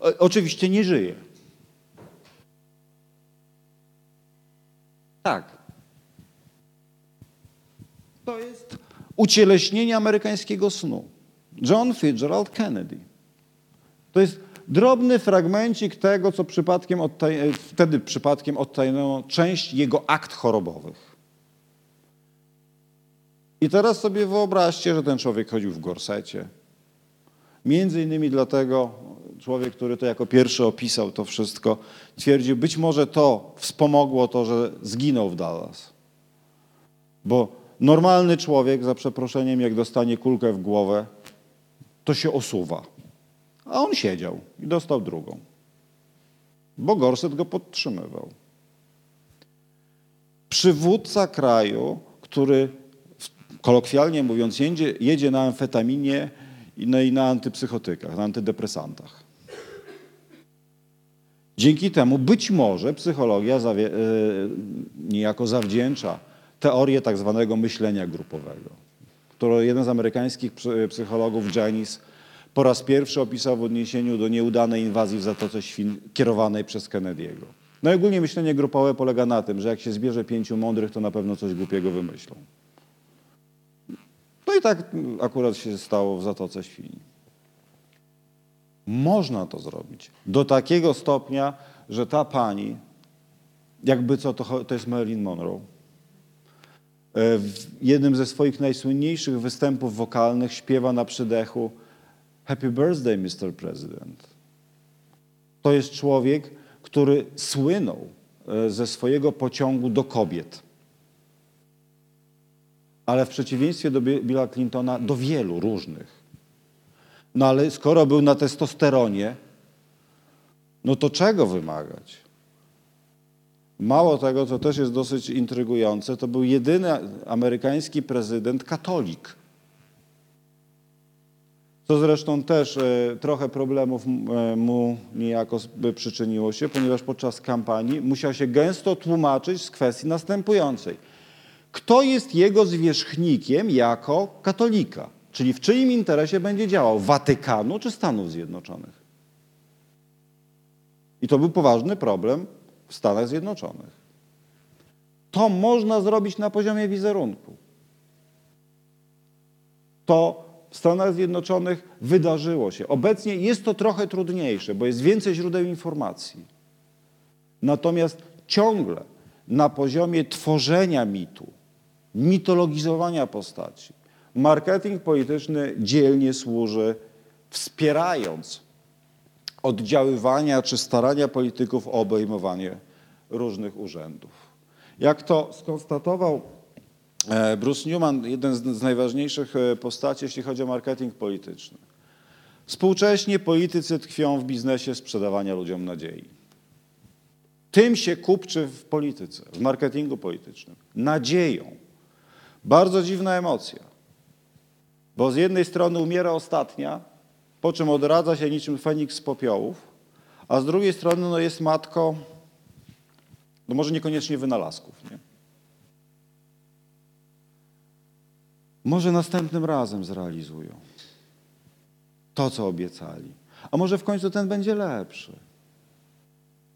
O, oczywiście nie żyje. Tak. To jest ucieleśnienie amerykańskiego snu. John Fitzgerald Kennedy. To jest drobny fragmencik tego, co przypadkiem odtaj- wtedy przypadkiem odtajniono część jego akt chorobowych. I teraz sobie wyobraźcie, że ten człowiek chodził w gorsecie. Między innymi dlatego człowiek, który to jako pierwszy opisał to wszystko, twierdził, być może to wspomogło to, że zginął w Dallas. Bo normalny człowiek, za przeproszeniem, jak dostanie kulkę w głowę, to się osuwa. A on siedział i dostał drugą. Bo gorset go podtrzymywał. Przywódca kraju, który kolokwialnie mówiąc jedzie, jedzie na amfetaminie i no i na antypsychotykach, na antydepresantach. Dzięki temu być może psychologia zawie, e, niejako zawdzięcza teorię tak zwanego myślenia grupowego, którą jeden z amerykańskich psy- psychologów, Janis, po raz pierwszy opisał w odniesieniu do nieudanej inwazji w Zatoce Świn kierowanej przez Kennedy'ego. No i ogólnie myślenie grupowe polega na tym, że jak się zbierze pięciu mądrych, to na pewno coś głupiego wymyślą. No i tak akurat się stało w Zatoce Świni. Można to zrobić do takiego stopnia, że ta pani, jakby co, to, to jest Marilyn Monroe, e, w jednym ze swoich najsłynniejszych występów wokalnych śpiewa na przydechu Happy Birthday, Mr. President. To jest człowiek, który słynął e, ze swojego pociągu do kobiet. Ale w przeciwieństwie do Bi- Billa Clintona, do wielu różnych. No ale skoro był na testosteronie, no to czego wymagać? Mało tego, co też jest dosyć intrygujące, to był jedyny amerykański prezydent katolik. Co zresztą też e, trochę problemów e, mu niejako przyczyniło się, ponieważ podczas kampanii musiał się gęsto tłumaczyć z kwestii następującej. Kto jest jego zwierzchnikiem jako katolika? Czyli w czyim interesie będzie działał? Watykanu czy Stanów Zjednoczonych? I to był poważny problem w Stanach Zjednoczonych. To można zrobić na poziomie wizerunku. To w Stanach Zjednoczonych wydarzyło się. Obecnie jest to trochę trudniejsze, bo jest więcej źródeł informacji. Natomiast ciągle na poziomie tworzenia mitu, mitologizowania postaci, marketing polityczny dzielnie służy, wspierając oddziaływania czy starania polityków o obejmowanie różnych urzędów. Jak to skonstatował Bruce Newman, jeden z, najważniejszych e, postaci, jeśli chodzi o marketing polityczny. Współcześnie politycy tkwią w biznesie sprzedawania ludziom nadziei. Tym się kupczy w polityce, w marketingu politycznym. Nadzieją. Bardzo dziwna emocja. Bo z jednej strony umiera ostatnia, po czym odradza się niczym Feniks z popiołów, a z drugiej strony no, jest matką, no może niekoniecznie wynalazków. Nie? Może następnym razem zrealizują to, co obiecali. A może w końcu ten będzie lepszy.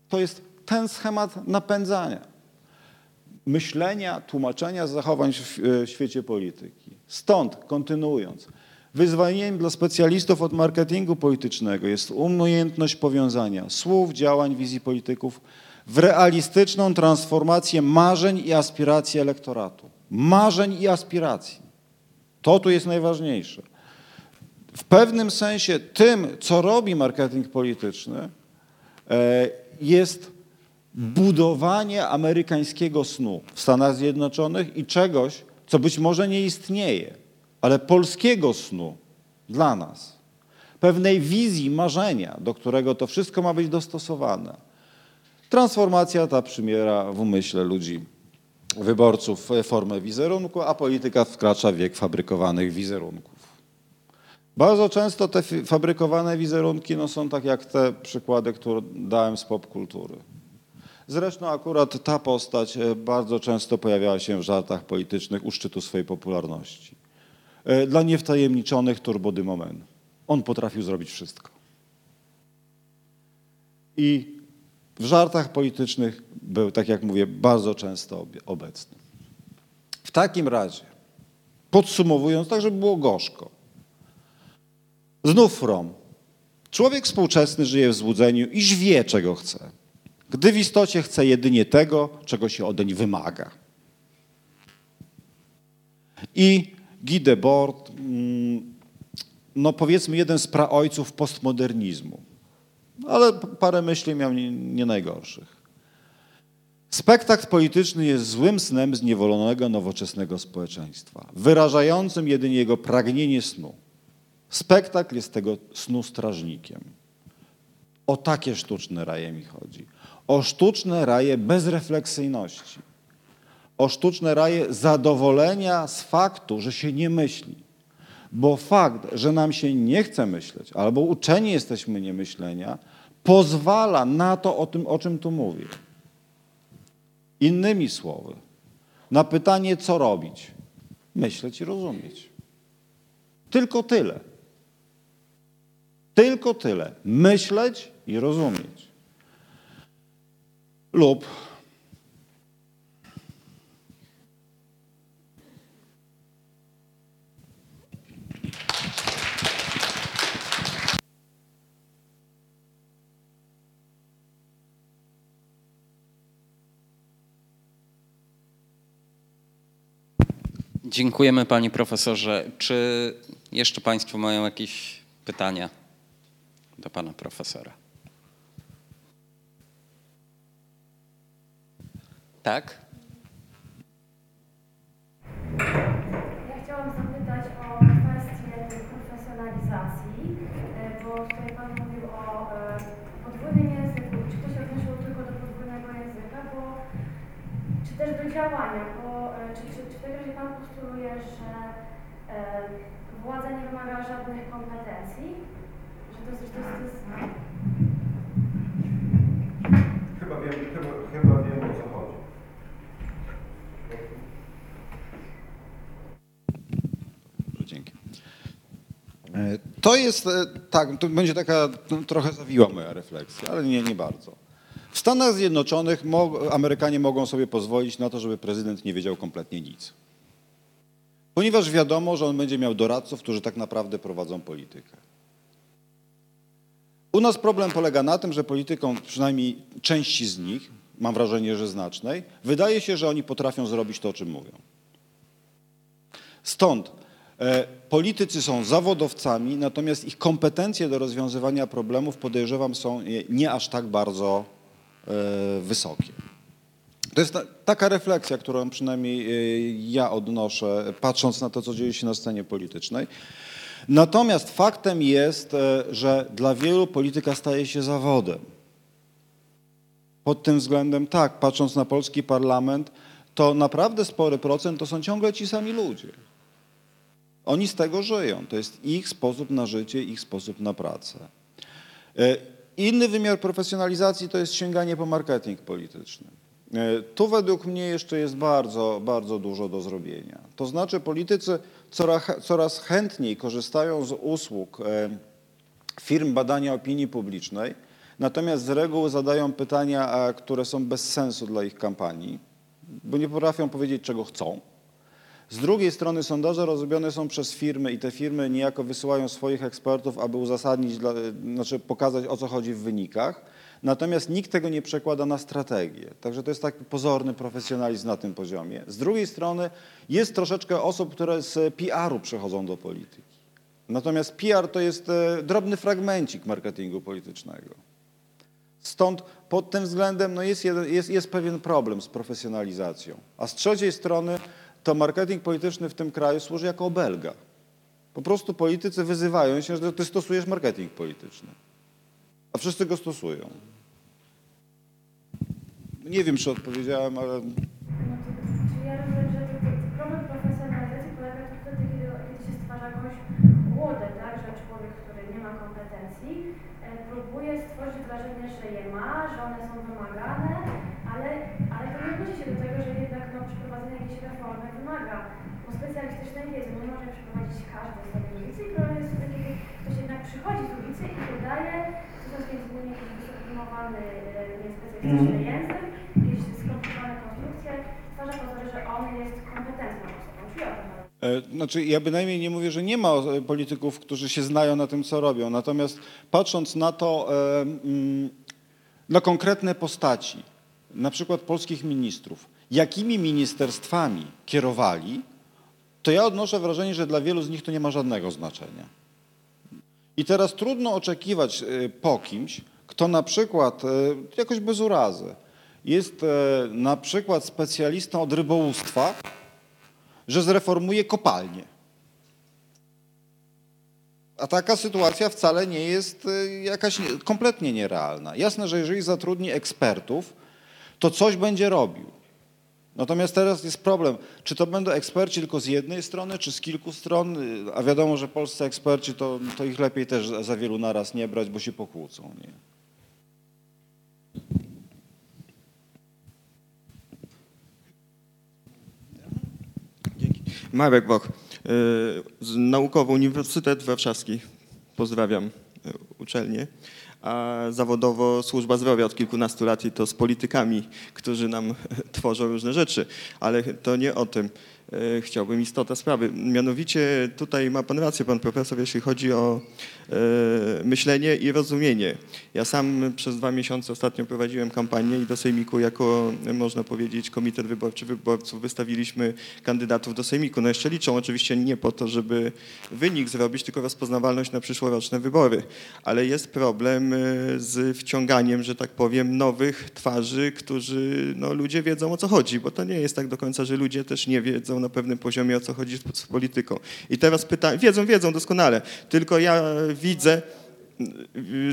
To jest ten schemat napędzania, myślenia, tłumaczenia zachowań w świecie polityki. Stąd, kontynuując, wyzwaniem dla specjalistów od marketingu politycznego jest umiejętność powiązania słów, działań, wizji polityków w realistyczną transformację marzeń i aspiracji elektoratu. Marzeń i aspiracji. To tu jest najważniejsze. W pewnym sensie tym, co robi marketing polityczny, e, jest budowanie amerykańskiego snu w Stanach Zjednoczonych i czegoś, co być może nie istnieje, ale polskiego snu dla nas. Pewnej wizji, marzenia, do którego to wszystko ma być dostosowane. Transformacja ta przymiera w umyśle ludzi, wyborców formę wizerunku, a polityka wkracza w wiek fabrykowanych wizerunków. Bardzo często te fabrykowane wizerunki no, są tak jak te przykłady, które dałem z popkultury. Zresztą akurat ta postać e, bardzo często pojawiała się w żartach politycznych u szczytu swojej popularności. E, Dla niewtajemniczonych turbodymomen. On potrafił zrobić wszystko. I w żartach politycznych był, tak jak mówię, bardzo często obecny. W takim razie, podsumowując, tak żeby było gorzko, znów From. Człowiek współczesny żyje w złudzeniu, iż wie, czego chce, gdy w istocie chce jedynie tego, czego się odeń wymaga. I Guy Debord, mm, no powiedzmy jeden z praojców postmodernizmu, ale parę myśli miał nie, nie najgorszych. Spektakl polityczny jest złym snem zniewolonego nowoczesnego społeczeństwa, wyrażającym jedynie jego pragnienie snu. Spektakl jest tego snu strażnikiem. O takie sztuczne raje mi chodzi. O sztuczne raje bezrefleksyjności. O sztuczne raje zadowolenia z faktu, że się nie myśli. Bo fakt, że nam się nie chce myśleć, albo uczeni jesteśmy niemyślenia, pozwala na to, o tym, o czym tu mówię. Innymi słowy, na pytanie, co robić, myśleć i rozumieć. Tylko tyle. Tylko tyle. Myśleć i rozumieć. Lub Dziękujemy panie profesorze. Czy jeszcze państwo mają jakieś pytania do pana profesora? Tak? Ja chciałam zapytać o kwestię profesjonalizacji, e, bo tutaj Pan mówił o e, podwójnym języku. Czy to się odnosiło tylko do podwójnego języka, bo, czy też do działania, bo e, czy, czy, czy w takim razie Pan postuluje, że e, władza nie wymaga żadnych Że to to jest, to jest Chyba wiem, chyba, chyba wiem o co chodzi. Dobrze, Dzięki. E, To jest, e, tak, to będzie taka no, trochę zawiła moja refleksja, ale nie, nie bardzo. W Stanach Zjednoczonych mo Amerykanie mogą sobie pozwolić na to, żeby prezydent nie wiedział kompletnie nic. Ponieważ wiadomo, że on będzie miał doradców, którzy tak naprawdę prowadzą politykę. U nas problem polega na tym, że polityką, przynajmniej części z nich, mam wrażenie, że znacznej, wydaje się, że oni potrafią zrobić to, o czym mówią. Stąd e, politycy są zawodowcami, natomiast ich kompetencje do rozwiązywania problemów, podejrzewam, są nie aż tak bardzo e, wysokie. To jest ta, taka refleksja, którą przynajmniej e, ja odnoszę, patrząc na to, co dzieje się na scenie politycznej. Natomiast faktem jest, e, że dla wielu polityka staje się zawodem. Pod tym względem tak, patrząc na polski parlament, to naprawdę spory procent to są ciągle ci sami ludzie. Oni z tego żyją. To jest ich sposób na życie, ich sposób na pracę. E, Inny wymiar profesjonalizacji to jest sięganie po marketing polityczny. E, Tu według mnie jeszcze jest bardzo, bardzo dużo do zrobienia. To znaczy politycy coraz, chętniej korzystają z usług e, firm badania opinii publicznej, natomiast z reguły zadają pytania, e, które są bez sensu dla ich kampanii, bo nie potrafią powiedzieć, czego chcą. Z drugiej strony sondaże robione są przez firmy i te firmy niejako wysyłają swoich ekspertów, aby uzasadnić, dla, znaczy pokazać o co chodzi w wynikach. Natomiast nikt tego nie przekłada na strategię. Także to jest taki pozorny profesjonalizm na tym poziomie. Z drugiej strony jest troszeczkę osób, które z PR-u przechodzą do polityki. Natomiast PR to jest e, drobny fragmencik marketingu politycznego. Stąd pod tym względem no jest, jeden, jest, jest pewien problem z profesjonalizacją. A z trzeciej strony to marketing polityczny w tym kraju służy jako obelga. Po prostu politycy wyzywają się, że ty stosujesz marketing polityczny. A wszyscy go stosują. Nie wiem, czy odpowiedziałem, ale No czyli ja rozumiem, że to, to problem profesjonalizacji polega tu wtedy, kiedy, kiedy się stwarza jakąś łodę, tak? Że człowiek, który nie ma kompetencji, e, próbuje stworzyć wrażenie, że je ma, że one są wymagane, ale, ale to nie odnosi się do tego, że jednak no, przeprowadzenie jakiejś reformy wymaga no, specjalistycznej wiedzy. Nie może przeprowadzić każdy z tej ulicy i problem jest wtedy, kiedy ktoś jednak przychodzi z ulicy i dodaje, między innymi wysokoprimowany e, niespecjalistyczny język, jakieś skomplikowane konstrukcje, stwarza pozory, że on jest kompetentną osobą. Czyli o. E, Znaczy, ja bynajmniej nie mówię, że nie ma e, polityków, którzy się znają na tym, co robią. Natomiast patrząc na to, mm, na konkretne postaci, na przykład polskich ministrów, jakimi ministerstwami kierowali, to ja odnoszę wrażenie, że dla wielu z nich to nie ma żadnego znaczenia. I teraz trudno oczekiwać e, po kimś, kto na przykład, e, jakoś bez urazy, jest e, na przykład specjalistą od rybołówstwa, że zreformuje kopalnię. A taka sytuacja wcale nie jest jakaś nie- kompletnie nierealna. Jasne, że jeżeli zatrudni ekspertów, to coś będzie robił. Natomiast teraz jest problem, czy to będą eksperci tylko z jednej strony, czy z kilku stron, a wiadomo, że polscy eksperci to, to ich lepiej też za- wielu naraz nie brać, bo się pokłócą. Nie? Marek Boch, y, Naukowy Uniwersytet Warszawski. Pozdrawiam y, uczelnię. A zawodowo służba zdrowia od kilkunastu lat i to z politykami, którzy nam tworzą różne rzeczy. Ale to nie o tym y, chciałbym istota sprawy. Mianowicie tutaj ma pan rację, pan profesor, jeśli chodzi o myślenie i rozumienie. Ja sam przez dwa miesiące ostatnio prowadziłem kampanię i do Sejmiku jako, można powiedzieć, komitet wyborczy wyborców wystawiliśmy kandydatów do Sejmiku. No jeszcze liczą oczywiście nie po to, żeby wynik zrobić, tylko rozpoznawalność na przyszłoroczne wybory. Ale jest problem y, z wciąganiem, że tak powiem, nowych twarzy, którzy, no ludzie wiedzą o co chodzi, bo to nie jest tak do końca, że ludzie też nie wiedzą na pewnym poziomie o co chodzi z, z polityką. I teraz pytanie, wiedzą, wiedzą doskonale, tylko ja widzę,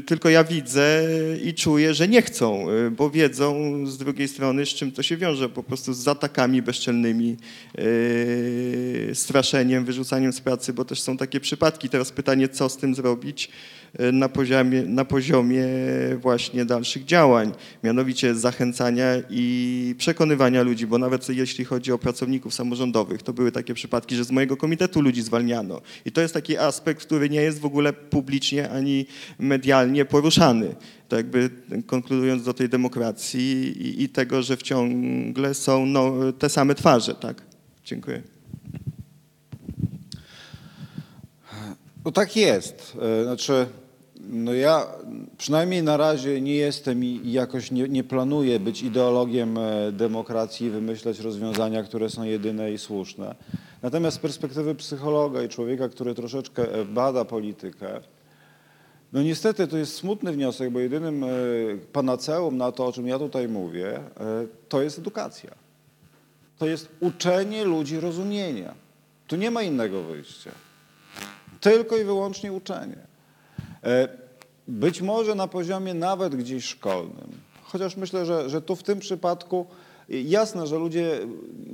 tylko ja widzę i czuję, że nie chcą, bo wiedzą z drugiej strony, z czym to się wiąże, po prostu z atakami bezczelnymi, yy, straszeniem, wyrzucaniem z pracy, bo też są takie przypadki. Teraz pytanie, co z tym zrobić na poziomie, na poziomie właśnie dalszych działań, mianowicie zachęcania i przekonywania ludzi, bo nawet jeśli chodzi o pracowników samorządowych, to były takie przypadki, że z mojego komitetu ludzi zwalniano. I to jest taki aspekt, który nie jest w ogóle publicznie ani medialnie poruszany. To jakby konkludując do tej demokracji i, i tego, że wciągle są no, te same twarze, tak? Dziękuję. No tak jest. E, Znaczy, no ja przynajmniej na razie nie jestem i jakoś nie, nie planuję być ideologiem e, demokracji i wymyślać rozwiązania, które są jedyne i słuszne. Natomiast z perspektywy psychologa i człowieka, który troszeczkę e, bada politykę, no niestety to jest smutny wniosek, bo jedynym panaceum na to, o czym ja tutaj mówię, to jest edukacja. To jest uczenie ludzi rozumienia. Tu nie ma innego wyjścia. Tylko i wyłącznie uczenie. E, Być może na poziomie nawet gdzieś szkolnym, chociaż myślę, że, że tu w tym przypadku jasne, że ludzie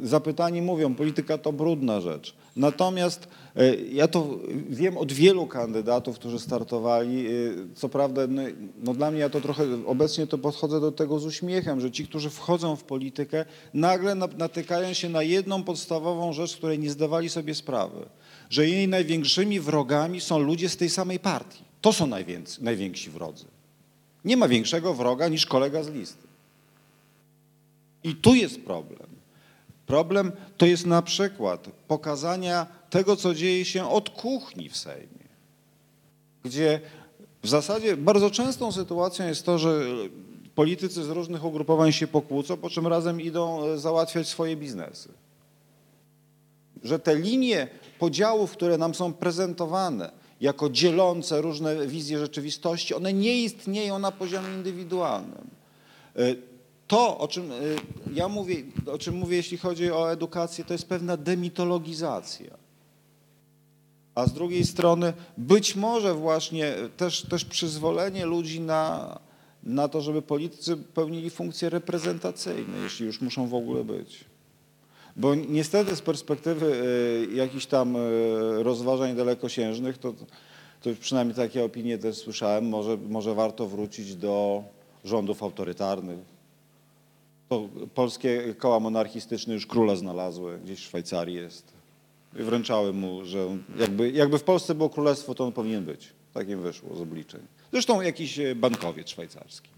zapytani mówią, polityka to brudna rzecz. Natomiast e, ja to wiem od wielu kandydatów, którzy startowali. e, Co prawda, no, no dla mnie ja to trochę obecnie to podchodzę do tego z uśmiechem, że ci, którzy wchodzą w politykę, nagle na- natykają się na jedną podstawową rzecz, której nie zdawali sobie sprawy, że jej największymi wrogami są ludzie z tej samej partii. To są najwięksi wrodzy. Nie ma większego wroga niż kolega z listy. I tu jest problem. Problem to jest na przykład pokazania tego, co dzieje się od kuchni w Sejmie, gdzie w zasadzie bardzo częstą sytuacją jest to, że politycy z różnych ugrupowań się pokłócą, po czym razem idą e, załatwiać swoje biznesy. Że te linie podziałów, które nam są prezentowane jako dzielące różne wizje rzeczywistości, one nie istnieją na poziomie indywidualnym. To, o czym e, ja mówię, o czym mówię, jeśli chodzi o edukację, to jest pewna demitologizacja. A z drugiej strony być może właśnie też, też przyzwolenie ludzi na, na to, żeby politycy pełnili funkcje reprezentacyjne, jeśli już muszą w ogóle być. Bo niestety z perspektywy e, jakichś tam e, rozważań dalekosiężnych, to, to przynajmniej takie opinie też słyszałem, może, może warto wrócić do rządów autorytarnych. To polskie koła monarchistyczne już króla znalazły, gdzieś w Szwajcarii jest. I wręczały mu, że jakby, jakby w Polsce było królestwo, to on powinien być. Tak im wyszło z obliczeń. Zresztą jakiś e, bankowiec szwajcarski.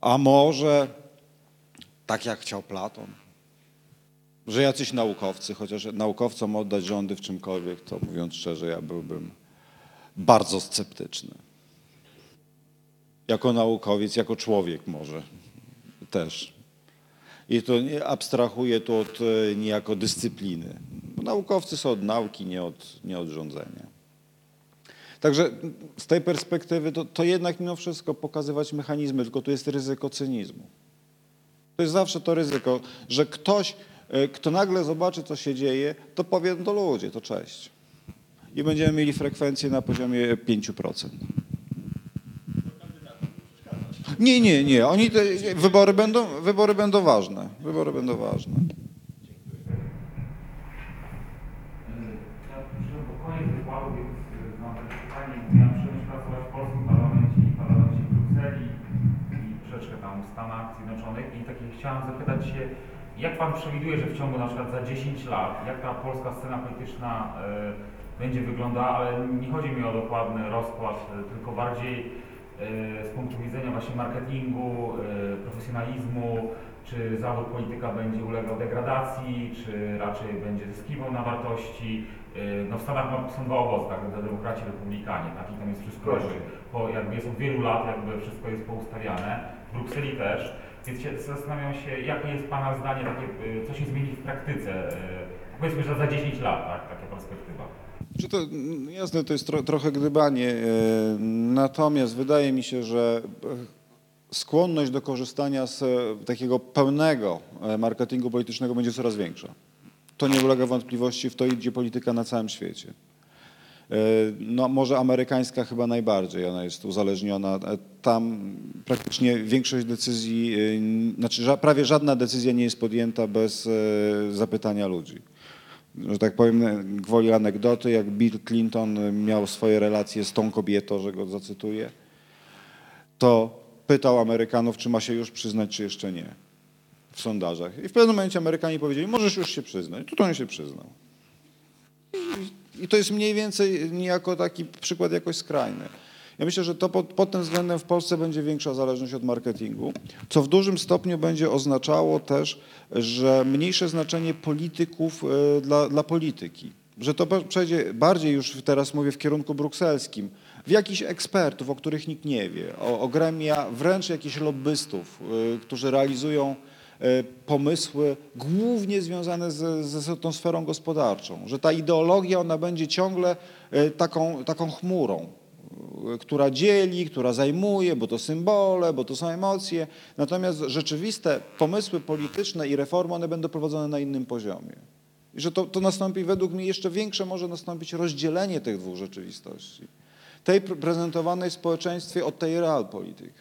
A może tak jak chciał Platon, że jacyś naukowcy, chociaż naukowcom oddać rządy w czymkolwiek, to mówiąc szczerze, ja byłbym bardzo sceptyczny. Jako naukowiec, jako człowiek może też. I to abstrahuję tu od e, niejako dyscypliny. Bo naukowcy są od nauki, nie od, nie od rządzenia. Także z tej perspektywy to, to jednak mimo wszystko pokazywać mechanizmy, tylko tu jest ryzyko cynizmu. To jest zawsze to ryzyko, że ktoś, e, kto nagle zobaczy, co się dzieje, to powie, no ludzie, to cześć. I będziemy mieli frekwencję na poziomie 5%. Nie, nie, nie. Oni te, wybory, będą, wybory będą ważne. Wybory będą ważne. Chciałem zapytać się, jak Pan przewiduje, że w ciągu na przykład za 10 lat, jak ta polska scena polityczna y, będzie wyglądała, ale nie chodzi mi o dokładny rozkład, tylko bardziej z punktu widzenia właśnie marketingu, y, profesjonalizmu, czy zawód polityka będzie ulegał degradacji, czy raczej będzie zyskiwał na wartości. Yy, No w Stanach są dwa obozy, tak, demokraci, republikanie, tak, i tam jest wszystko Proszę. po, jakby jest od wielu lat, jakby wszystko jest poustawiane, w Brukseli też, więc się zastanawiam się, jakie jest Pana zdanie, takie, co się zmieni w praktyce, powiedzmy, że za 10 lat, tak, taka perspektywa. Czy to, mm, jasne, to jest tro, trochę gdybanie, e, natomiast wydaje mi się, że e, skłonność do korzystania z e, takiego pełnego marketingu politycznego będzie coraz większa. To nie ulega wątpliwości, w to idzie polityka na całym świecie. No, może amerykańska chyba najbardziej, ona jest uzależniona. Tam praktycznie większość decyzji, znaczy prawie żadna decyzja nie jest podjęta bez zapytania ludzi że tak powiem, gwoli anegdoty, jak Bill Clinton miał swoje relacje z tą kobietą, że go zacytuję, to pytał Amerykanów, czy ma się już przyznać, czy jeszcze nie w sondażach. I w pewnym momencie Amerykanie powiedzieli, możesz już się przyznać. Tu on się przyznał. I to jest mniej więcej niejako taki przykład jakoś skrajny. Ja myślę, że to pod, pod tym względem w Polsce będzie większa zależność od marketingu, co w dużym stopniu będzie oznaczało też, że mniejsze znaczenie polityków e, dla, dla polityki. Że to przejdzie bardziej już teraz mówię w kierunku brukselskim, w jakichś ekspertów, o których nikt nie wie, o, o gremia wręcz jakichś lobbystów, e, którzy realizują e, pomysły głównie związane z, z tą sferą gospodarczą, że ta ideologia ona będzie ciągle taką, taką chmurą, która dzieli, która zajmuje, bo to symbole, bo to są emocje. Natomiast rzeczywiste pomysły polityczne i reformy, one będą prowadzone na innym poziomie. I że to, to nastąpi według mnie jeszcze większe może nastąpić rozdzielenie tych dwóch rzeczywistości. Tej pre- prezentowanej w społeczeństwie od tej realpolitik.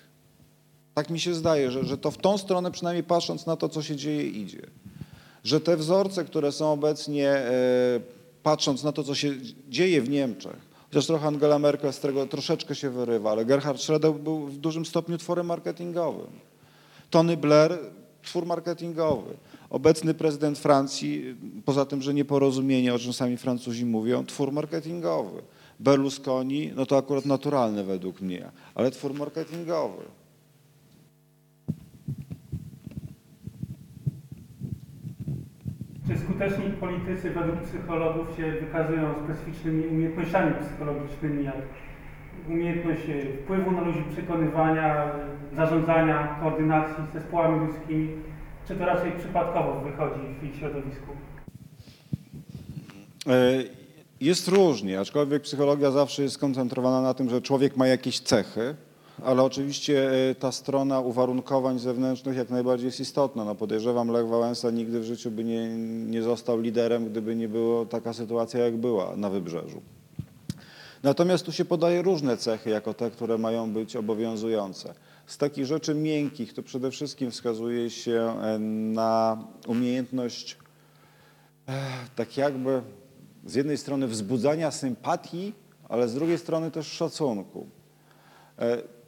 Tak mi się zdaje, że, że to w tą stronę przynajmniej patrząc na to, co się dzieje, idzie. Że te wzorce, które są obecnie, e, patrząc na to, co się dzieje w Niemczech, chociaż trochę Angela Merkel z tego troszeczkę się wyrywa, ale Gerhard Schröder był w dużym stopniu tworem marketingowym. Tony Blair, twór marketingowy. Obecny prezydent Francji, poza tym, że nieporozumienie, o czym sami Francuzi mówią, twór marketingowy. Berlusconi, no to akurat naturalny według mnie, ale twór marketingowy. Czy skuteczni politycy według psychologów się wykazują specyficznymi umiejętnościami psychologicznymi, jak umiejętność e, wpływu na ludzi, przekonywania, zarządzania, koordynacji z zespołami ludzkimi, czy to raczej przypadkowo wychodzi w ich środowisku? E, Jest różnie, aczkolwiek psychologia zawsze jest skoncentrowana na tym, że człowiek ma jakieś cechy, ale oczywiście e, ta strona uwarunkowań zewnętrznych jak najbardziej jest istotna. No podejrzewam, Lech Wałęsa nigdy w życiu by nie, nie został liderem, gdyby nie była taka sytuacja, jak była na Wybrzeżu. Natomiast tu się podaje różne cechy jako te, które mają być obowiązujące. Z takich rzeczy miękkich to przede wszystkim wskazuje się e, na umiejętność eh, tak jakby z jednej strony wzbudzania sympatii, ale z drugiej strony też szacunku.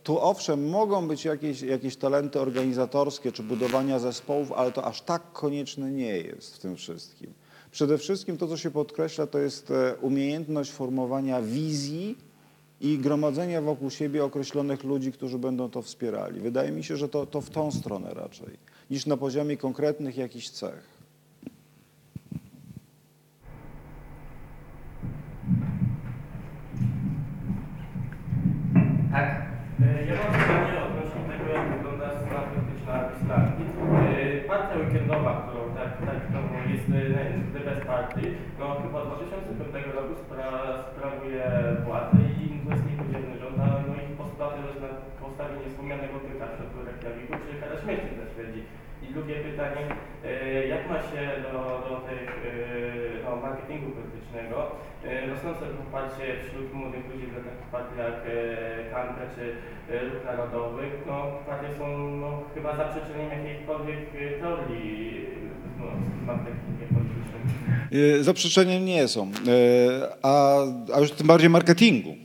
Tu owszem, mogą być jakieś, jakieś talenty organizatorskie czy budowania zespołów, ale to aż tak konieczne nie jest w tym wszystkim. Przede wszystkim to, co się podkreśla, to jest e, umiejętność formowania wizji i gromadzenia wokół siebie określonych ludzi, którzy będą to wspierali. Wydaje mi się, że to, to w tą stronę raczej, niż na poziomie konkretnych jakichś cech. Tak. E, Ja mam pytanie odnośnie tego, jak wygląda strona polityczna Islandii. E, Partia weekendowa, którą tak, tak to jest e, The Best Party, no chyba od 2005 roku spra, sprawuje władzę i to jest niepodzielny rząd, a no ich postulaty jest na postawienie wspomnianego byka w środku Reykjaviku, czyli kara śmierci Szwedzi. I drugie pytanie, e, jak ma się do, do tych e, no, marketingu politycznego e, rosnące poparcie wśród młodych ludzi dla takich partii jak Kante czy Ruch Narodowych, no partie są no, chyba zaprzeczeniem jakiejkolwiek teorii no, politycznym. E, Zaprzeczeniem nie są, E, a, a już tym bardziej marketingu,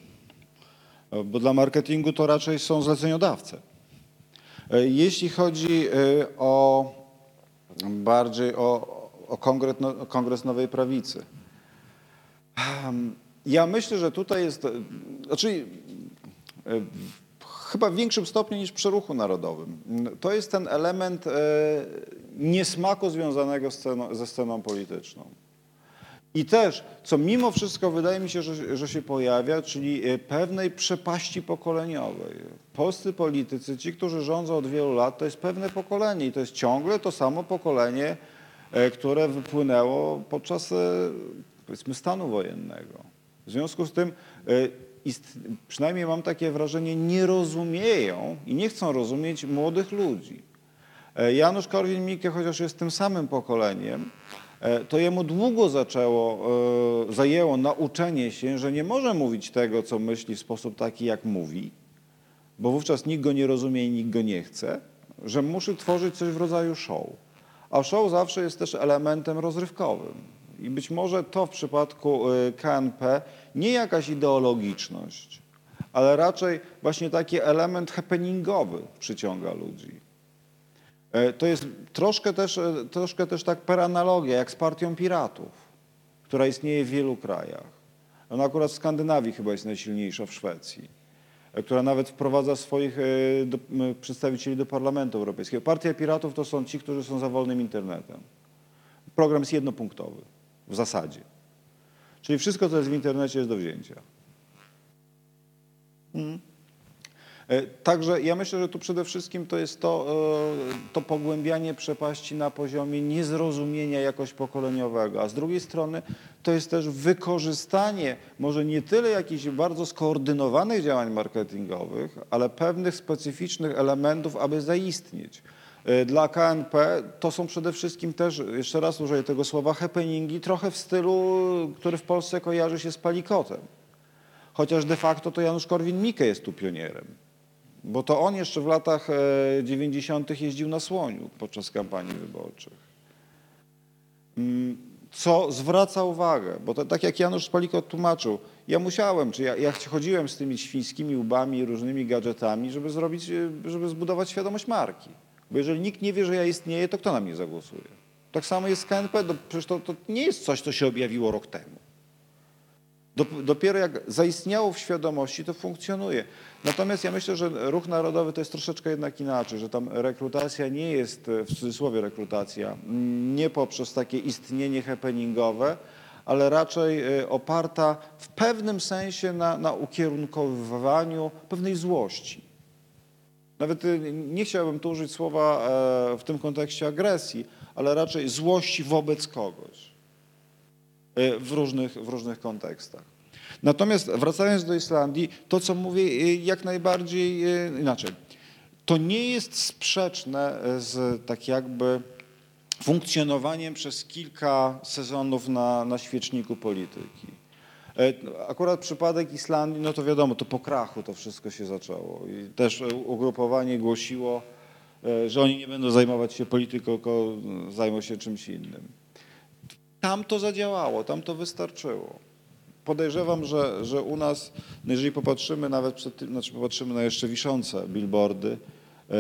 bo dla marketingu to raczej są zleceniodawcy. E, Jeśli chodzi o bardziej o, o, kongres, no, o kongres Nowej Prawicy, ja myślę, że tutaj jest, znaczy chyba w większym stopniu niż przy ruchu narodowym. To jest ten element niesmaku związanego ze sceną polityczną. I też, co mimo wszystko wydaje mi się, że, że się pojawia, czyli e, pewnej przepaści pokoleniowej. Polscy politycy, ci, którzy rządzą od wielu lat, to jest pewne pokolenie i to jest ciągle to samo pokolenie, e, które wypłynęło podczas, e, powiedzmy, stanu wojennego. W związku z tym, przynajmniej mam takie wrażenie, nie rozumieją i nie chcą rozumieć młodych ludzi. Janusz Korwin-Mikke, chociaż jest tym samym pokoleniem, to jemu długo zaczęło, e, zajęło nauczenie się, że nie może mówić tego, co myśli w sposób taki, jak mówi, bo wówczas nikt go nie rozumie i nikt go nie chce, że musi tworzyć coś w rodzaju show. A show zawsze jest też elementem rozrywkowym. I być może to w przypadku y, KNP nie jakaś ideologiczność, ale raczej właśnie taki element happeningowy przyciąga ludzi. E, To jest troszkę też, e, troszkę też tak per analogia, jak z partią piratów, która istnieje w wielu krajach. Ona akurat w Skandynawii chyba jest najsilniejsza w Szwecji, e, która nawet wprowadza swoich do, przedstawicieli do Parlamentu Europejskiego. Partia piratów to są ci, którzy są za wolnym internetem. Program jest jednopunktowy w zasadzie. Czyli wszystko, co jest w internecie jest do wzięcia. Mhm. E, Także ja myślę, że tu przede wszystkim to jest to, e, to pogłębianie przepaści na poziomie niezrozumienia jakoś pokoleniowego, a z drugiej strony to jest też wykorzystanie może nie tyle jakichś bardzo skoordynowanych działań marketingowych, ale pewnych specyficznych elementów, aby zaistnieć. E, Dla KNP to są przede wszystkim też, jeszcze raz użyję tego słowa, happeningi trochę w stylu, który w Polsce kojarzy się z palikotem. Chociaż de facto to Janusz Korwin-Mikke jest tu pionierem. Bo to on jeszcze w latach e, 90. jeździł na słoniu podczas kampanii wyborczych. Mm, Co zwraca uwagę, bo to tak jak Janusz Palikot tłumaczył, ja musiałem, czy ja, ja chodziłem z tymi świńskimi łbami i różnymi gadżetami, żeby zrobić, e, żeby zbudować świadomość marki. Bo jeżeli nikt nie wie, że ja istnieję, to kto na mnie zagłosuje? Tak samo jest z KNP, no, przecież to, to nie jest coś, co się objawiło rok temu. Dop- Dopiero jak zaistniało w świadomości, to funkcjonuje. Natomiast ja myślę, że ruch narodowy to jest troszeczkę jednak inaczej, że tam rekrutacja nie jest, e, w cudzysłowie rekrutacja, mm, nie poprzez takie istnienie happeningowe, ale raczej e, oparta w pewnym sensie na, na ukierunkowywaniu pewnej złości. Nawet e, nie chciałbym tu użyć słowa w tym kontekście agresji, ale raczej złości wobec kogoś w różnych, w różnych kontekstach. Natomiast wracając do Islandii, to co mówię e, jak najbardziej e, inaczej. To nie jest sprzeczne z tak jakby funkcjonowaniem przez kilka sezonów na, na świeczniku polityki. E, Akurat przypadek Islandii, no to wiadomo, to po krachu to wszystko się zaczęło. I też e, ugrupowanie głosiło, e, że oni nie będą zajmować się polityką, tylko mm, zajmą się czymś innym. Tam to zadziałało, tam to wystarczyło. Podejrzewam, że, że u nas, no jeżeli popatrzymy nawet przed tym, znaczy popatrzymy na jeszcze wiszące billboardy, e,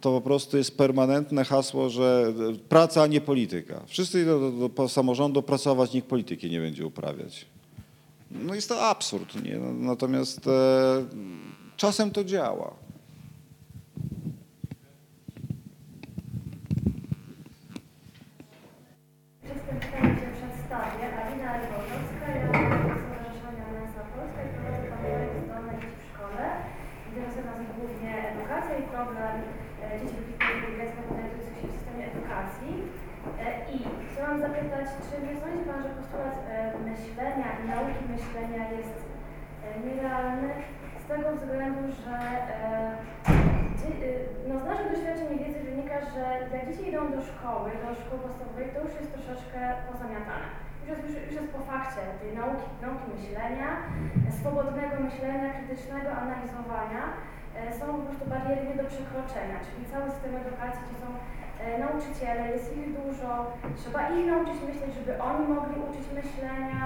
to po prostu jest permanentne hasło, że e, praca, a nie polityka. Wszyscy idą do, do, do samorządu pracować, nikt polityki nie będzie uprawiać. No jest to absurd, nie? No, Natomiast e, czasem to działa. Przedstawienie się przedstawię. Alina Rybowska, ja jestem z Stowarzyszenia Mensa Polska i prowadzę kampanię zdalne dzieci w szkole. Interesuje nas głównie edukacja i problem e, dzieci wykluczonych grecko znajdujących się w systemie edukacji. E, I chciałam zapytać, czy nie sądzi Pan, że postulat e, myślenia i nauki myślenia jest e, nierealny z tego względu, że e, dzie- e, no, z naszych doświadczeń i wiedzy wynika, że jak dzieci idą do szkoły, do szkoły podstawowej, to już jest troszeczkę pozamiatane. Już jest, już, już jest po fakcie tej nauki, nauki myślenia, swobodnego myślenia, krytycznego analizowania. E, Są po prostu bariery nie do przekroczenia, czyli cały system edukacji, gdzie są e, nauczyciele, jest ich dużo, trzeba ich nauczyć myśleć, żeby oni mogli uczyć myślenia,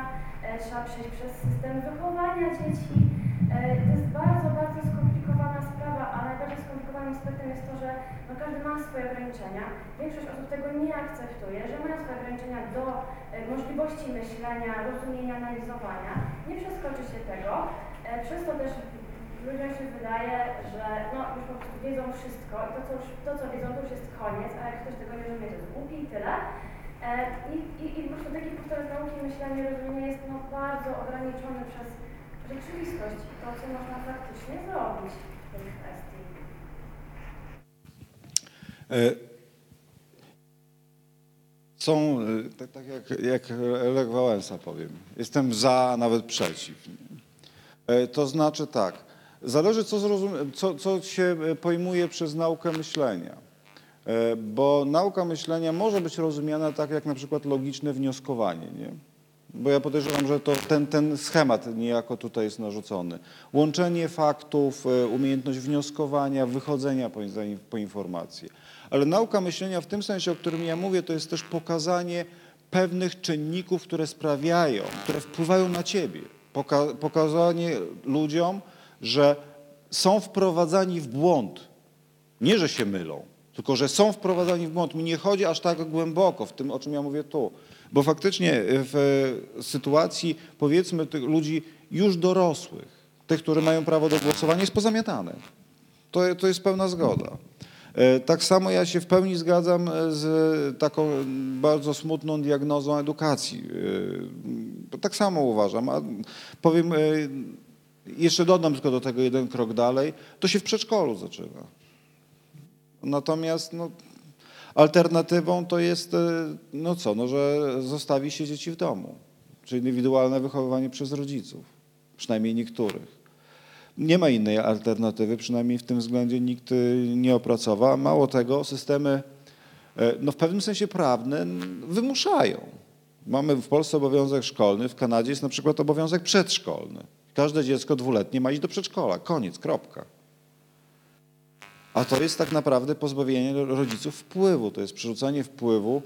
e, trzeba przejść przez system wychowania dzieci. To jest bardzo, bardzo najbardziej skomplikowanym aspektem jest to, że no, każdy ma swoje ograniczenia. Większość osób tego nie akceptuje, że mają swoje ograniczenia do e, możliwości myślenia, rozumienia, analizowania. Nie przeskoczy się tego. E, Przez to też ludziom się wydaje, że no, już po prostu wiedzą wszystko i to co, już, to, co wiedzą, to już jest koniec, a jak ktoś tego nie rozumie, to jest głupi i tyle. E, I, i, i po prostu taki postulat nauki myślenia rozumienia jest no, bardzo ograniczony przez rzeczywistość i to, co można faktycznie zrobić w tej kwestii. E, Są, e, tak, tak jak, jak Lech Wałęsa powiem, jestem za, a nawet przeciw. E, To znaczy tak, zależy co, zrozum- co, co się pojmuje przez naukę myślenia. Bo nauka myślenia może być rozumiana tak jak na przykład logiczne wnioskowanie, nie? Bo ja podejrzewam, że to ten, ten schemat niejako tutaj jest narzucony. Łączenie faktów, umiejętność wnioskowania, wychodzenia po, po informacje. Ale nauka myślenia w tym sensie, o którym ja mówię, to jest też pokazanie pewnych czynników, które sprawiają, które wpływają na ciebie. Poka- pokazanie ludziom, że są wprowadzani w błąd. Nie, że się mylą, tylko że są wprowadzani w błąd. Mi nie chodzi aż tak głęboko w tym, o czym ja mówię tu. Bo faktycznie w sytuacji, powiedzmy, tych ludzi już dorosłych, tych, którzy mają prawo do głosowania, jest pozamiatane. To, to jest pełna zgoda. E, Tak samo ja się w pełni zgadzam e, z taką bardzo smutną diagnozą edukacji. E, Tak samo uważam. A powiem, jeszcze dodam tylko do tego jeden krok dalej, to się w przedszkolu zaczyna. Natomiast no, alternatywą to jest, no co, no, że zostawi się dzieci w domu, czyli indywidualne wychowywanie przez rodziców, przynajmniej niektórych. Nie ma innej alternatywy, przynajmniej w tym względzie nikt y, nie opracował. Mało tego, systemy e, no w pewnym sensie prawne wymuszają. Mamy w Polsce obowiązek szkolny, w Kanadzie jest na przykład obowiązek przedszkolny. Każde dziecko dwuletnie ma iść do przedszkola. Koniec, kropka. A to jest tak naprawdę pozbawienie rodziców wpływu. To jest przerzucanie wpływu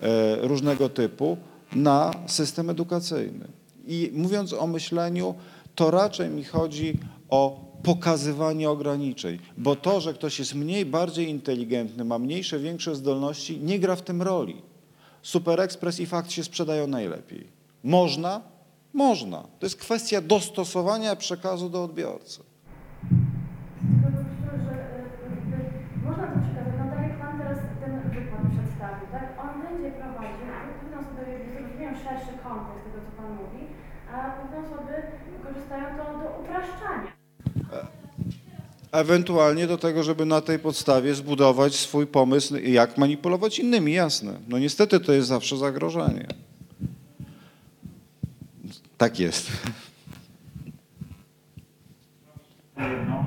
e, różnego typu na system edukacyjny. I mówiąc o myśleniu, to raczej mi chodzi o pokazywanie ograniczeń, bo to, że ktoś jest mniej, bardziej inteligentny, ma mniejsze, większe zdolności, nie gra w tym roli. Super Express i fakt się sprzedają najlepiej. Można? Można. To jest kwestia dostosowania przekazu do odbiorcy. Szerszy kontekst tego, co Pan mówi, a pewne osoby wykorzystają to do upraszczania. Ewentualnie do tego, żeby na tej podstawie zbudować swój pomysł, jak manipulować innymi, jasne. No niestety to jest zawsze zagrożenie. Tak jest. Jedno,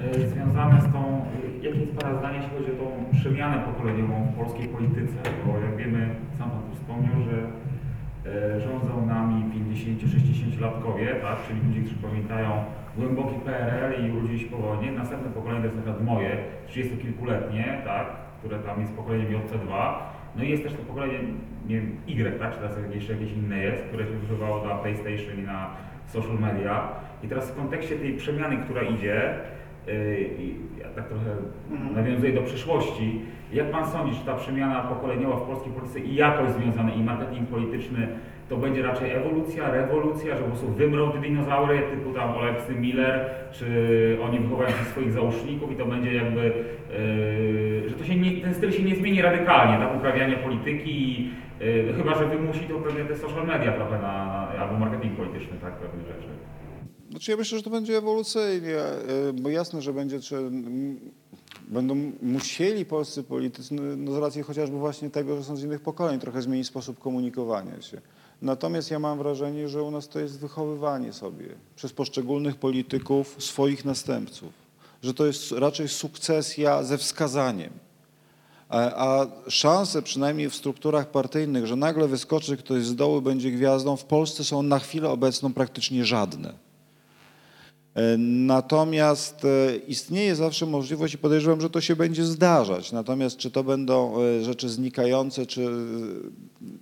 e, związane z tą, jakie jest Pana zdanie, jeśli chodzi o tą przemianę pokoleniową w polskiej polityce, bo jak wiemy, sam Pan tu wspomniał, że e, rządzą nami 50-60-latkowie, tak, czyli ludzie, którzy pamiętają głęboki PRL i urodzili się po wojnie. Następne pokolenie to jest na przykład moje, 30-kilkuletnie, tak, które tam jest pokoleniem JC2. No i jest też to pokolenie, nie wiem, Y, tak, czy teraz jeszcze jakieś inne jest, które się wychowało na PlayStation i na social media. I teraz w kontekście tej przemiany, która idzie, yy, i ja tak trochę nawiązuję do przyszłości, jak Pan sądzi, czy ta przemiana pokoleniowa w polskiej polityce i jakość związana i marketing polityczny to będzie raczej ewolucja, rewolucja, że po prostu wymrą te dinozaury typu tam Oleksy Miller, czy oni wychowają się swoich załóżników i to będzie jakby, yy, że to się nie, ten styl się nie zmieni radykalnie, tak, uprawiania polityki yy, chyba, że wymusi to pewnie te social media trochę na, na albo marketing polityczny, tak, pewne rzeczy. Znaczy ja myślę, że to będzie ewolucyjnie, y, bo jasne, że będzie m, będą musieli polscy politycy, no, no z racji chociażby właśnie tego, że są z innych pokoleń, trochę zmienić sposób komunikowania się. Natomiast ja mam wrażenie, że u nas to jest wychowywanie sobie przez poszczególnych polityków swoich następców, że to jest raczej sukcesja ze wskazaniem. A, szanse, przynajmniej w strukturach partyjnych, że nagle wyskoczy ktoś z dołu, będzie gwiazdą, w Polsce są na chwilę obecną praktycznie żadne. E, Natomiast e, istnieje zawsze możliwość i podejrzewam, że to się będzie zdarzać. Natomiast czy to będą e, rzeczy znikające, czy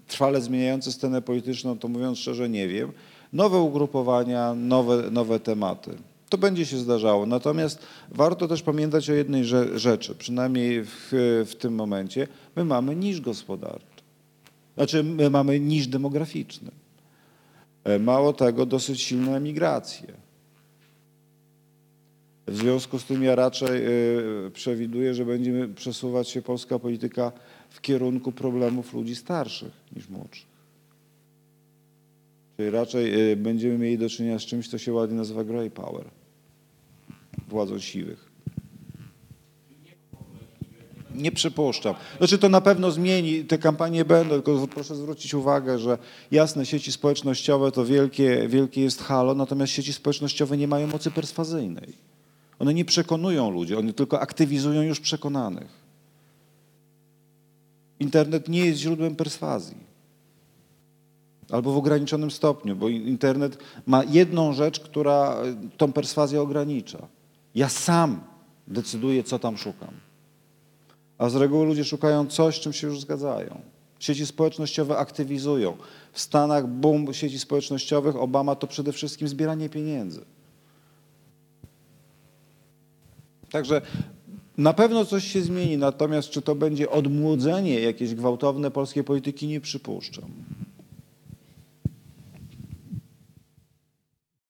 trwale zmieniające scenę polityczną, to mówiąc szczerze nie wiem. Nowe ugrupowania, nowe, nowe tematy. To będzie się zdarzało. Natomiast warto też pamiętać o jednej rze- rzeczy, przynajmniej w, w tym momencie. My mamy niż gospodarczy. Znaczy my mamy niż demograficzny. Mało tego, dosyć silne emigracje. W związku z tym ja raczej y, przewiduję, że będziemy przesuwać się polska polityka w kierunku problemów ludzi starszych niż młodszych. Czyli raczej y, będziemy mieli do czynienia z czymś, co się ładnie nazywa grey power, władzą siwych. Nie przypuszczam. Znaczy to na pewno zmieni, te kampanie będą, tylko proszę zwrócić uwagę, że jasne, sieci społecznościowe to wielkie, wielkie jest halo, natomiast sieci społecznościowe nie mają mocy perswazyjnej. One nie przekonują ludzi, one tylko aktywizują już przekonanych. Internet nie jest źródłem perswazji. Albo w ograniczonym stopniu, bo internet ma jedną rzecz, która y, tą perswazję ogranicza. Ja sam decyduję, co tam szukam. A z reguły ludzie szukają coś, czym się już zgadzają. Sieci społecznościowe aktywizują. W Stanach boom sieci społecznościowych, Obama to przede wszystkim zbieranie pieniędzy. Także na pewno coś się zmieni, natomiast czy to będzie odmłodzenie jakieś gwałtowne polskiej polityki, nie przypuszczam.